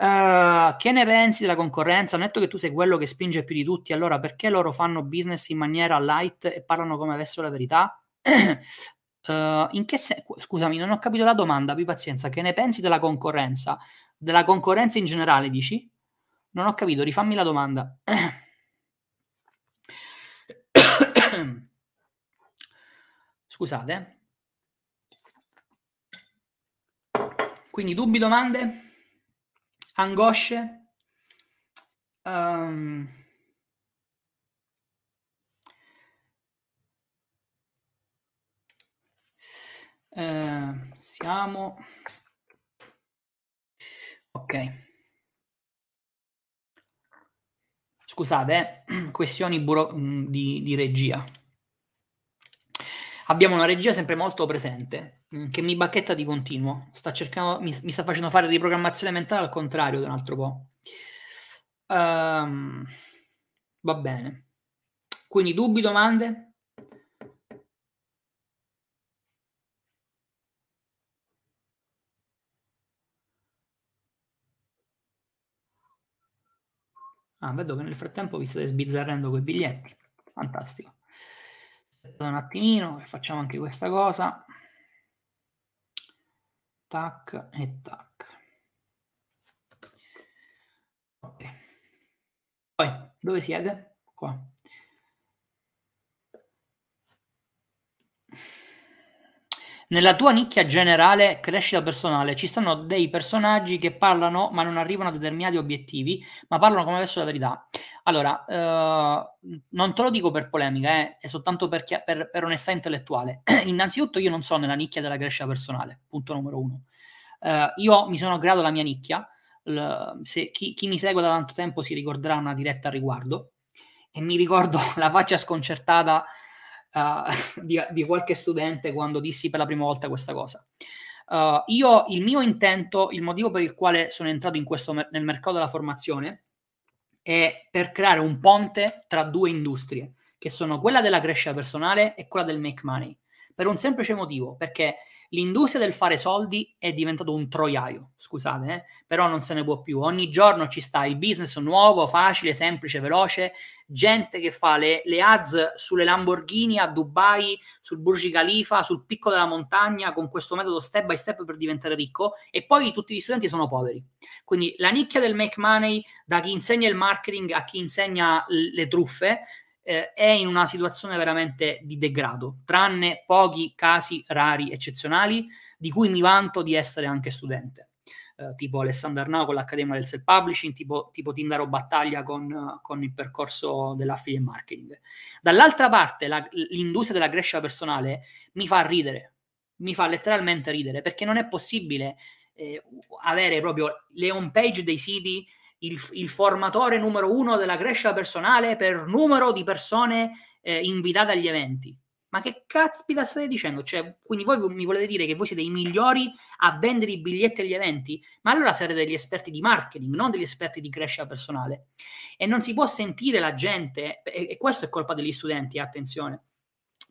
Uh, che ne pensi della concorrenza? Ho detto che tu sei quello che spinge più di tutti, allora perché loro fanno business in maniera light e parlano come avessero la verità? uh, in che se- Scusami, non ho capito la domanda, abbi pazienza. Che ne pensi della concorrenza? Della concorrenza in generale, dici? Non ho capito, rifammi la domanda. Scusate. Quindi dubbi, domande, angosce. Um, eh, siamo ok. Scusate, eh, questioni buro- mm, di, di regia abbiamo una regia sempre molto presente che mi bacchetta di continuo, sta cercando, mi, mi sta facendo fare riprogrammazione mentale al contrario da un altro po'. Um, va bene. Quindi dubbi, domande? Ah, vedo che nel frattempo vi state sbizzarrendo quei biglietti. Fantastico un attimino facciamo anche questa cosa tac e tac okay. poi dove siete? qua Nella tua nicchia generale crescita personale ci stanno dei personaggi che parlano ma non arrivano a determinati obiettivi, ma parlano come adesso la verità. Allora, eh, non te lo dico per polemica, eh, è soltanto per, per, per, onestà intellettuale. Innanzitutto io non sono nella nicchia della crescita personale, punto numero uno. Eh, io mi sono creato la mia nicchia, L- se chi, chi mi segue da tanto tempo si ricorderà una diretta a riguardo, e mi ricordo la faccia sconcertata uh, di, di, qualche studente quando dissi per la prima volta questa cosa. Uh, io, il mio intento, il motivo per il quale sono entrato in questo, nel mercato della formazione è per creare un ponte tra due industrie, che sono quella della crescita personale e quella del make money. Per un semplice motivo, perché l'industria del fare soldi è diventato un troiaio, scusate, eh? però non se ne può più. Ogni giorno ci sta il business nuovo, facile, semplice, veloce, gente che fa le, le ads sulle Lamborghini a Dubai, sul Burj Khalifa, sul picco della montagna con questo metodo step by step per diventare ricco e poi tutti gli studenti sono poveri. Quindi la nicchia del make money da chi insegna il marketing a chi insegna le truffe eh, è in una situazione veramente di degrado, tranne pochi casi rari, eccezionali, di cui mi vanto di essere anche studente. Eh, tipo Alessandro Arnau con l'Accademia del Self-Publishing, tipo, tipo Tindaro Battaglia con, con il percorso dell'affiliate marketing. Dall'altra parte, la, l'industria della crescita personale mi fa ridere, mi fa letteralmente ridere perché non è possibile eh, avere proprio le home page dei siti, il, il, formatore numero uno della crescita personale per numero di persone eh, invitate agli eventi. Ma che caspita state dicendo? Cioè, quindi voi mi volete dire che voi siete i migliori a vendere i biglietti agli eventi? Ma allora siete degli esperti di marketing, non degli esperti di crescita personale. E non si può sentire la gente, e, e questo è colpa degli studenti, attenzione,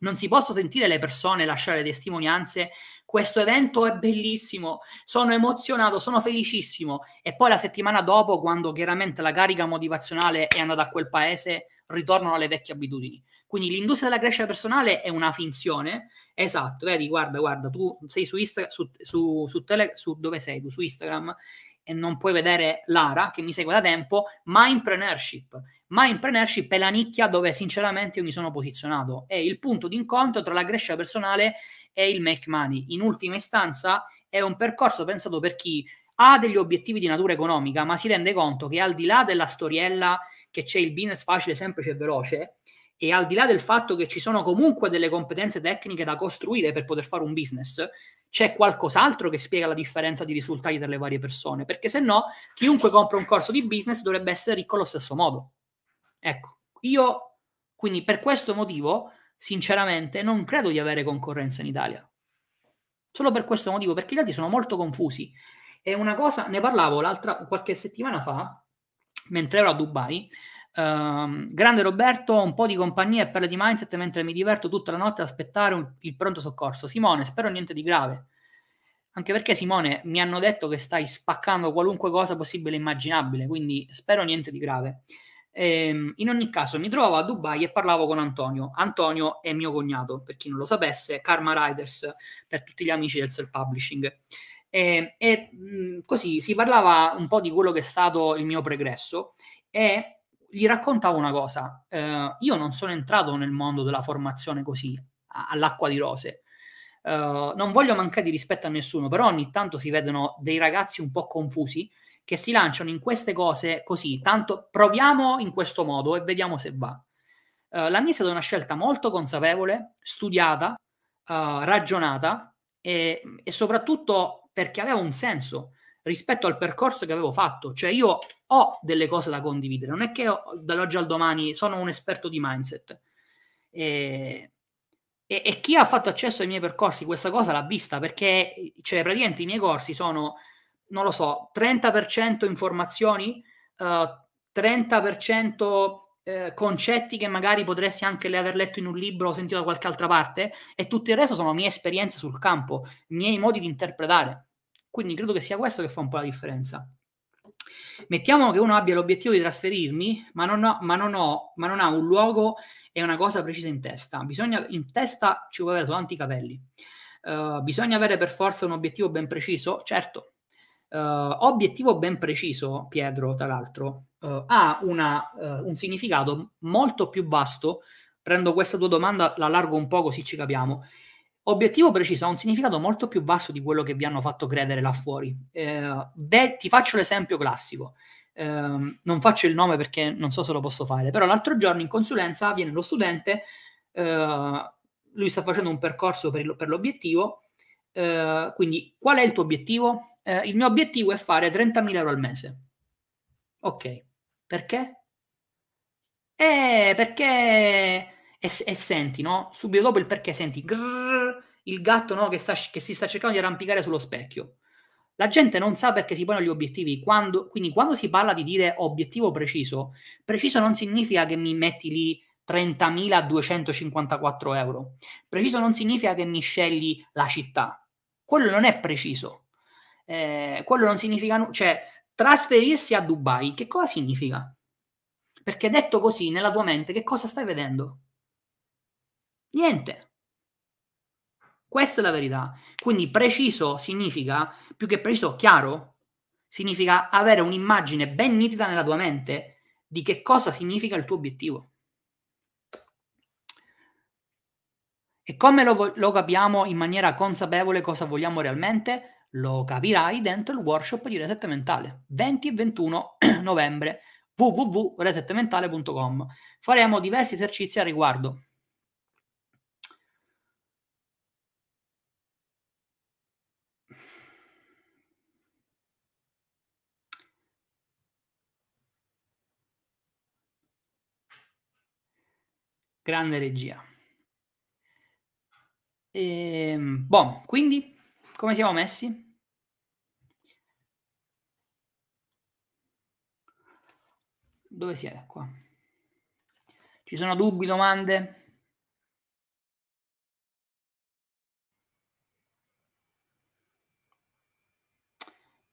non si possono sentire le persone lasciare testimonianze. Questo evento è bellissimo, sono emozionato, sono felicissimo. E poi la settimana dopo, quando chiaramente la carica motivazionale è andata a quel paese, ritornano alle vecchie abitudini. Quindi l'industria della crescita personale è una finzione. Esatto, vedi, guarda, guarda, tu sei su Instagram, su, su, su, tele, su dove sei? Tu su Instagram e non puoi vedere Lara che mi segue da tempo, Mindpreneurship. Mindpreneurship è la nicchia dove sinceramente io mi sono posizionato, è il punto di incontro tra la crescita personale e il make money. In ultima istanza è un percorso pensato per chi ha degli obiettivi di natura economica, ma si rende conto che al di là della storiella che c'è il business facile, semplice e veloce, e al di là del fatto che ci sono comunque delle competenze tecniche da costruire per poter fare un business, c'è qualcos'altro che spiega la differenza di risultati tra le varie persone, perché se no chiunque compra un corso di business dovrebbe essere ricco allo stesso modo. Ecco, io quindi per questo motivo, sinceramente, non credo di avere concorrenza in Italia. Solo per questo motivo, perché gli altri sono molto confusi. E una cosa, ne parlavo l'altra qualche settimana fa, mentre ero a Dubai, Uh, grande Roberto, un po' di compagnia e perle di mindset mentre mi diverto tutta la notte ad aspettare un, il pronto soccorso. Simone, spero niente di grave. Anche perché Simone mi hanno detto che stai spaccando qualunque cosa possibile e immaginabile, quindi spero niente di grave. Ehm, in ogni caso, mi trovavo a Dubai e parlavo con Antonio. Antonio è mio cognato, per chi non lo sapesse, Karma Riders per tutti gli amici del self-publishing. E, e mh, così si parlava un po' di quello che è stato il mio pregresso e gli raccontavo una cosa, eh, io non sono entrato nel mondo della formazione così, all'acqua di rose. Uh, non voglio mancare di rispetto a nessuno, però ogni tanto si vedono dei ragazzi un po' confusi che si lanciano in queste cose così, tanto proviamo in questo modo e vediamo se va. Uh, la mia è stata una scelta molto consapevole, studiata, uh, ragionata e, e soprattutto perché aveva un senso rispetto al percorso che avevo fatto. Cioè io ho delle cose da condividere, non è che dall'oggi al domani sono un esperto di mindset. E, e, e, chi ha fatto accesso ai miei percorsi questa cosa l'ha vista perché cioè, praticamente i miei corsi sono, non lo so, 30% informazioni, uh, 30% eh, concetti che magari potresti anche aver letto in un libro o sentito da qualche altra parte e tutto il resto sono mie esperienze sul campo, miei modi di interpretare. Quindi credo che sia questo che fa un po' la differenza. Mettiamo che uno abbia l'obiettivo di trasferirmi, ma non, ho, ma non, ho, ma non ha un luogo e una cosa precisa in testa. Bisogna, in testa ci vuole avere tanti capelli. Uh, bisogna avere per forza un obiettivo ben preciso? Certo. Uh, obiettivo ben preciso, Pietro, tra l'altro, uh, ha una, un significato molto più vasto. Prendo questa tua domanda, la largo un po' così ci capiamo. Obiettivo preciso ha un significato molto più basso di quello che vi hanno fatto credere là fuori. Eh, beh, ti faccio l'esempio classico. Eh, non faccio il nome perché non so se lo posso fare, però l'altro giorno in consulenza viene lo studente, eh, lui sta facendo un percorso per, il, per l'obiettivo, eh, quindi qual è il tuo obiettivo? Eh, il mio obiettivo è fare 30.000 euro al mese. Ok, perché? Eh, perché e, e senti, no? Subito dopo il perché senti grrr, il gatto no? che, sta, che si sta cercando di arrampicare sullo specchio. La gente non sa perché si pongono gli obiettivi. Quando, quindi, quando si parla di dire obiettivo preciso, preciso non significa che mi metti lì 30.254 euro. Preciso non significa che mi scegli la città. Quello non è preciso. Eh, quello non significa. Cioè, trasferirsi a Dubai, che cosa significa? Perché detto così, nella tua mente, che cosa stai vedendo? Niente. Questa è la verità. Quindi preciso significa, più che preciso, chiaro, significa avere un'immagine ben nitida nella tua mente di che cosa significa il tuo obiettivo. E come lo, lo capiamo in maniera consapevole cosa vogliamo realmente? Lo capirai dentro il workshop di Reset Mentale, 20 e 21 novembre, www.resetmentale.com. Faremo diversi esercizi a riguardo. Grande regia. E, boh, quindi come siamo messi? Dove siete qua? Ci sono dubbi, domande?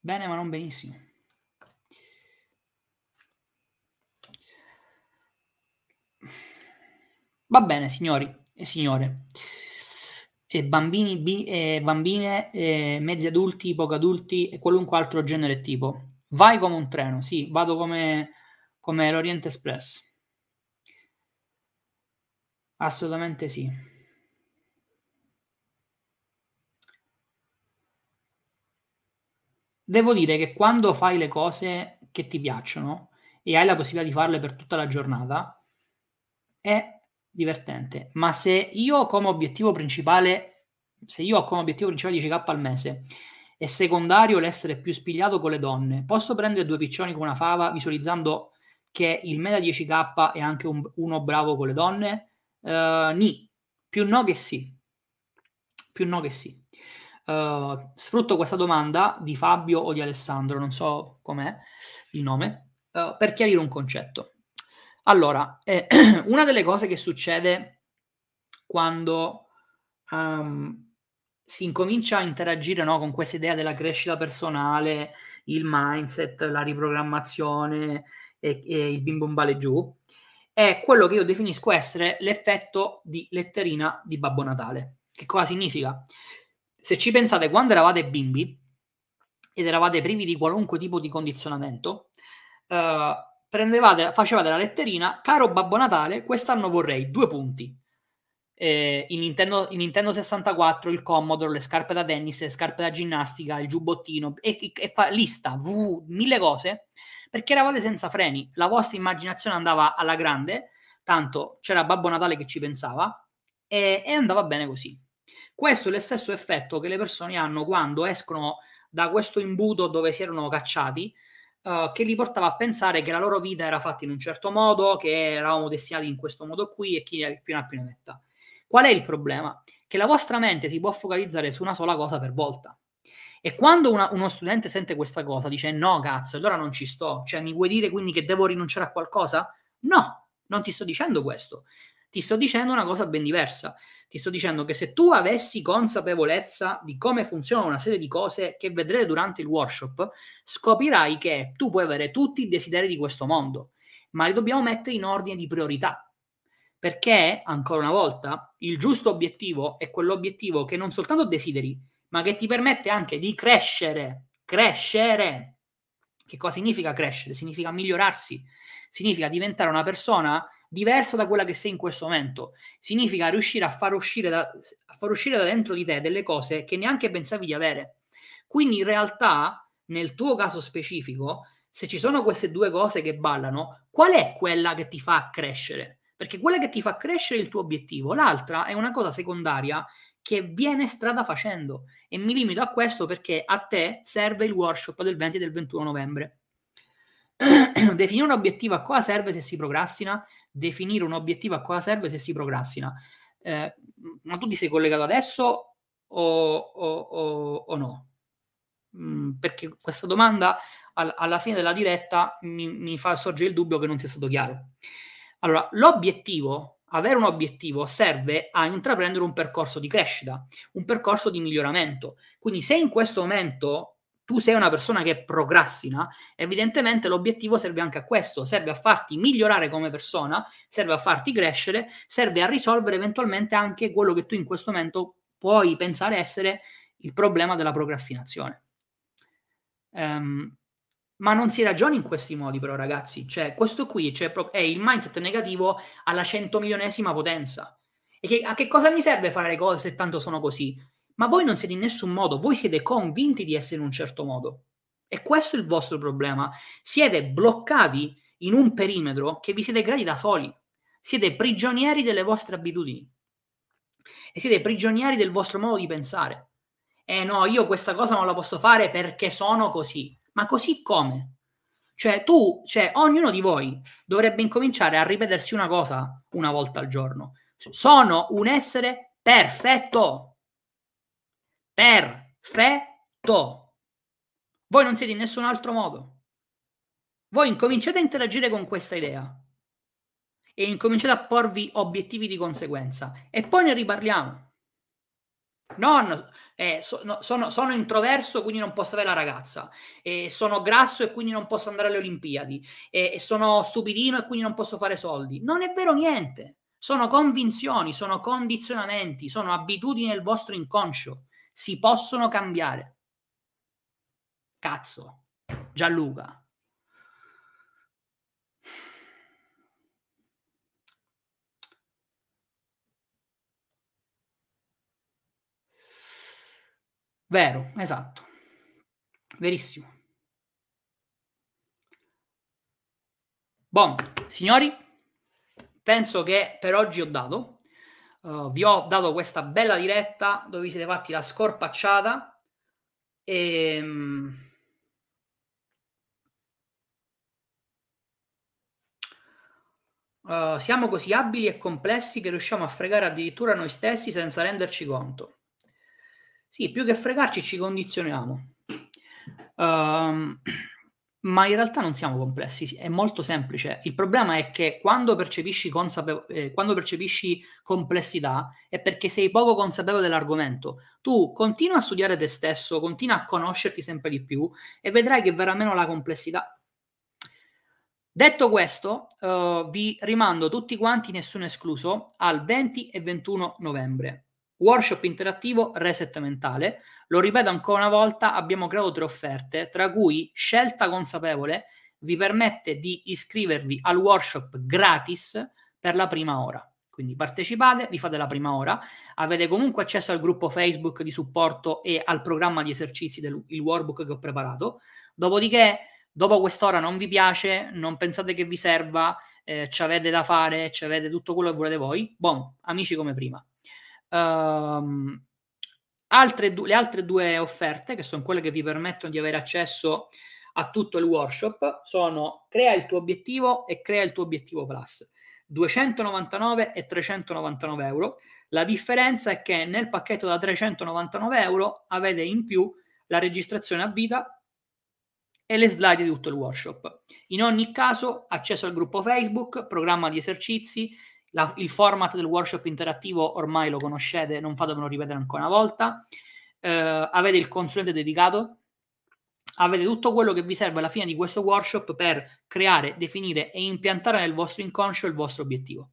Bene, ma non benissimo. Va bene, signori e signore. E bambini, bi, e bambine, e mezzi adulti, poco adulti e qualunque altro genere e tipo. Vai come un treno, sì, vado come, come l'Orient Express. Assolutamente sì. Devo dire che quando fai le cose che ti piacciono e hai la possibilità di farle per tutta la giornata, è divertente. Ma se io come obiettivo principale, se io ho come obiettivo principale 10k al mese e secondario l'essere più spigliato con le donne, posso prendere due piccioni con una fava visualizzando che il meta 10k è anche un, uno bravo con le donne? Uh, ni. Più no che sì. Più no che sì. Uh, sfrutto questa domanda di Fabio o di Alessandro, non so com'è il nome, uh, per chiarire un concetto. Allora, eh, una delle cose che succede quando um, si incomincia a interagire no, con questa idea della crescita personale, il mindset, la riprogrammazione e, e il bim bom bale giù, è quello che io definisco essere l'effetto di letterina di Babbo Natale. Che cosa significa? Se ci pensate, quando eravate bimbi ed eravate privi di qualunque tipo di condizionamento, uh, prendevate, facevate la letterina, caro Babbo Natale, quest'anno vorrei due punti. Eh, in, Nintendo, in, Nintendo, 64 il Commodore, le scarpe da tennis, le scarpe da ginnastica, il giubbottino e, e, e fa lista, v, mille cose, perché eravate senza freni, la vostra immaginazione andava alla grande, tanto c'era Babbo Natale che ci pensava e, e andava bene così. Questo è lo stesso effetto che le persone hanno quando escono da questo imbuto dove si erano cacciati uh, che li portava a pensare che la loro vita era fatta in un certo modo, che eravamo destinati in questo modo qui e chi più ne ha più ne metta. Qual è il problema? Che la vostra mente si può focalizzare su una sola cosa per volta. E quando una, uno studente sente questa cosa, dice no, cazzo, allora non ci sto. Cioè, mi vuoi dire quindi che devo rinunciare a qualcosa? No, non ti sto dicendo questo. Ti sto dicendo una cosa ben diversa. Ti sto dicendo che se tu avessi consapevolezza di come funziona una serie di cose che vedrete durante il workshop, scoprirai che tu puoi avere tutti i desideri di questo mondo, ma li dobbiamo mettere in ordine di priorità. Perché, ancora una volta, il giusto obiettivo è quell'obiettivo che non soltanto desideri, ma che ti permette anche di crescere. Crescere. Che cosa significa crescere? Significa migliorarsi, significa diventare una persona diversa da quella che sei in questo momento. Significa riuscire a far uscire da, far uscire da dentro di te delle cose che neanche pensavi di avere. Quindi in realtà, nel tuo caso specifico, se ci sono queste due cose che ballano, qual è quella che ti fa crescere? Perché quella che ti fa crescere è il tuo obiettivo, l'altra è una cosa secondaria che viene strada facendo e mi limito a questo perché a te serve il workshop del 20 e del 21 novembre. Definire un obiettivo a cosa serve se si procrastina? Definire un obiettivo a cosa serve se si procrastina. Eh, ma tu ti sei collegato adesso o, o, o, o no? Mm, perché questa domanda al, alla fine della diretta mi, mi fa sorgere il dubbio che non sia stato chiaro. Allora, l'obiettivo, avere un obiettivo serve a intraprendere un percorso di crescita, un percorso di miglioramento. Quindi se in questo momento tu sei una persona che procrastina, evidentemente l'obiettivo serve anche a questo, serve a farti migliorare come persona, serve a farti crescere, serve a risolvere eventualmente anche quello che tu in questo momento puoi pensare essere il problema della procrastinazione. Um, ma non si ragiona in questi modi, però, ragazzi. Cioè, questo qui cioè, è il mindset negativo alla centomilionesima potenza. E che, a che cosa mi serve fare le cose se tanto sono così? Ma voi non siete in nessun modo, voi siete convinti di essere in un certo modo. E questo è il vostro problema. Siete bloccati in un perimetro che vi siete creati da soli. Siete prigionieri delle vostre abitudini. E siete prigionieri del vostro modo di pensare. E no, io questa cosa non la posso fare perché sono così. Ma così come? Cioè, tu, cioè, ognuno di voi dovrebbe incominciare a ripetersi una cosa una volta al giorno. Sono un essere perfetto. Perfetto. Voi non siete in nessun altro modo. Voi incominciate a interagire con questa idea e incominciate a porvi obiettivi di conseguenza e poi ne riparliamo. Non eh, so, no, sono, sono, introverso, quindi non posso avere la ragazza. E sono grasso e quindi non posso andare alle Olimpiadi. E, e sono stupidino e quindi non posso fare soldi. Non è vero niente. Sono convinzioni, sono condizionamenti, sono abitudini nel vostro inconscio. Si possono cambiare. Cazzo. Gianluca. Vero, esatto. Verissimo. Buon, signori, penso che per oggi ho dato. Uh, vi ho dato questa bella diretta dove vi siete fatti la scorpacciata e... Uh, siamo così abili e complessi che riusciamo a fregare addirittura noi stessi senza renderci conto. Sì, più che fregarci ci condizioniamo. Um, ma in realtà non siamo complessi, è molto semplice. Il problema è che quando percepisci, consapevo- eh, quando percepisci complessità è perché sei poco consapevole dell'argomento. Tu continua a studiare te stesso, continua a conoscerti sempre di più e vedrai che verrà meno la complessità. Detto questo, uh, vi rimando tutti quanti, nessuno escluso, al 20 e 21 novembre. Workshop interattivo Reset Mentale. Lo ripeto ancora una volta, abbiamo creato tre offerte, tra cui Scelta Consapevole vi permette di iscrivervi al workshop gratis per la prima ora. Quindi partecipate, vi fate la prima ora, avete comunque accesso al gruppo Facebook di supporto e al programma di esercizi del workbook che ho preparato. Dopodiché, dopo quest'ora non vi piace, non pensate che vi serva, eh, ci avete da fare, ci avete tutto quello che volete voi, buon, amici come prima. Um, altre du- le altre due offerte, che sono quelle che vi permettono di avere accesso a tutto il workshop, sono crea il tuo obiettivo e crea il tuo obiettivo plus. 299 e 399 euro. La differenza è che nel pacchetto da 399 euro avete in più la registrazione a vita e le slide di tutto il workshop. In ogni caso, accesso al gruppo Facebook, programma di esercizi, la, il format del workshop interattivo ormai lo conoscete, non fatemelo ripetere ancora una volta. Eh, avete il consulente dedicato, avete tutto quello che vi serve alla fine di questo workshop per creare, definire e impiantare nel vostro inconscio il vostro obiettivo.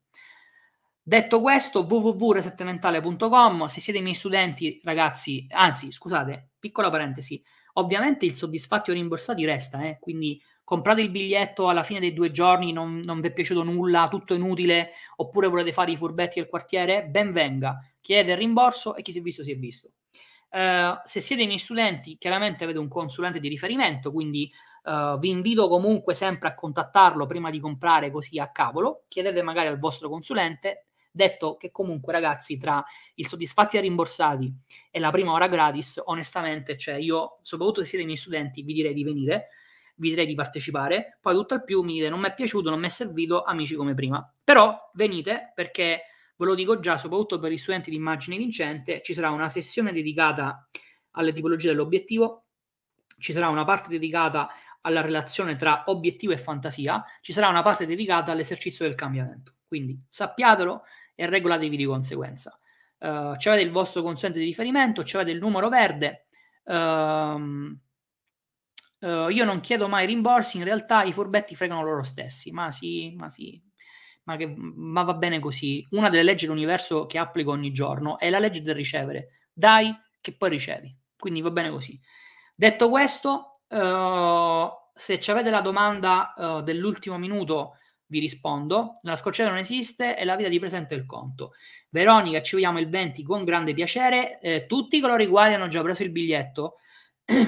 Detto questo, www.resetmentale.com, se siete i miei studenti, ragazzi, anzi, scusate, piccola parentesi, ovviamente il soddisfatti o rimborsati resta, eh, quindi comprate il biglietto alla fine dei due giorni, non, non vi è piaciuto nulla, tutto inutile, oppure volete fare i furbetti del quartiere, ben venga, chiede il rimborso e chi si è visto si è visto. Uh, se siete i miei studenti, chiaramente avete un consulente di riferimento, quindi uh, vi invito comunque sempre a contattarlo prima di comprare così a cavolo, chiedete magari al vostro consulente, detto che comunque ragazzi tra il soddisfatti e rimborsati e la prima ora gratis, onestamente, cioè io, soprattutto se siete i miei studenti, vi direi di venire, vi direi di partecipare. Poi tutto al più mi dite non mi è piaciuto, non mi è servito, amici come prima. Però venite perché ve lo dico già, soprattutto per gli studenti di immagine vincente, ci sarà una sessione dedicata alle tipologie dell'obiettivo, ci sarà una parte dedicata alla relazione tra obiettivo e fantasia, ci sarà una parte dedicata all'esercizio del cambiamento. Quindi sappiatelo e regolatevi di conseguenza. Uh, avete il vostro consulente di riferimento, avete il numero verde, uh, Uh, io non chiedo mai rimborsi, in realtà i furbetti fregano loro stessi, ma sì, ma sì, ma, che, ma va bene così. Una delle leggi dell'universo che applico ogni giorno è la legge del ricevere. Dai che poi ricevi, quindi va bene così. Detto questo, uh, se avete la domanda uh, dell'ultimo minuto vi rispondo. La scocciata non esiste e la vita di presente è il conto. Veronica, ci vediamo il 20 con grande piacere. Eh, tutti coloro i quali hanno già preso il biglietto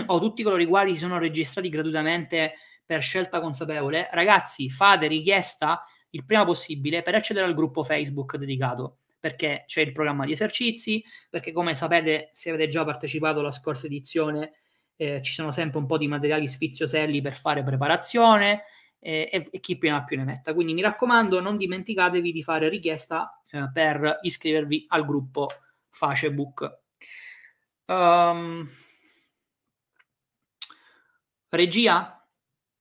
o tutti coloro i quali si sono registrati gratuitamente per scelta consapevole, ragazzi, fate richiesta il prima possibile per accedere al gruppo Facebook dedicato, perché c'è il programma di esercizi, perché come sapete, se avete già partecipato alla scorsa edizione, eh, ci sono sempre un po' di materiali sfizioselli per fare preparazione eh, e, e, chi ha più ne metta. Quindi mi raccomando, non dimenticatevi di fare richiesta eh, per iscrivervi al gruppo Facebook. Um, regia,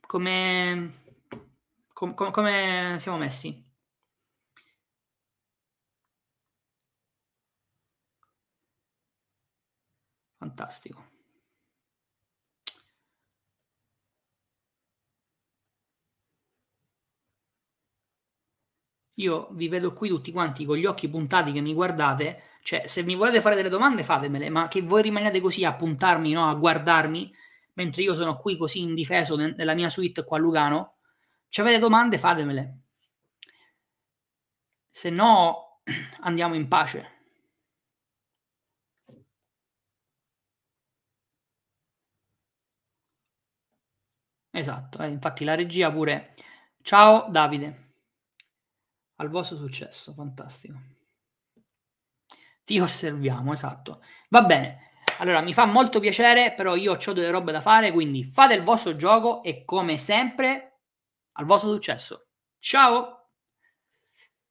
come, com, com, come siamo messi? Fantastico. Io vi vedo qui tutti quanti con gli occhi puntati che mi guardate, cioè se mi volete fare delle domande fatemele, ma che voi rimaniate così a puntarmi, no? a guardarmi, mentre io sono qui così indifeso nella mia suite qua a Lugano, se avete domande fatemele. Se no andiamo in pace. Esatto, eh, infatti la regia pure. Ciao Davide. Al vostro successo, fantastico. Ti osserviamo, esatto. Va bene. Allora, mi fa molto piacere, però io ho delle robe da fare, quindi fate il vostro gioco e come sempre al vostro successo. Ciao!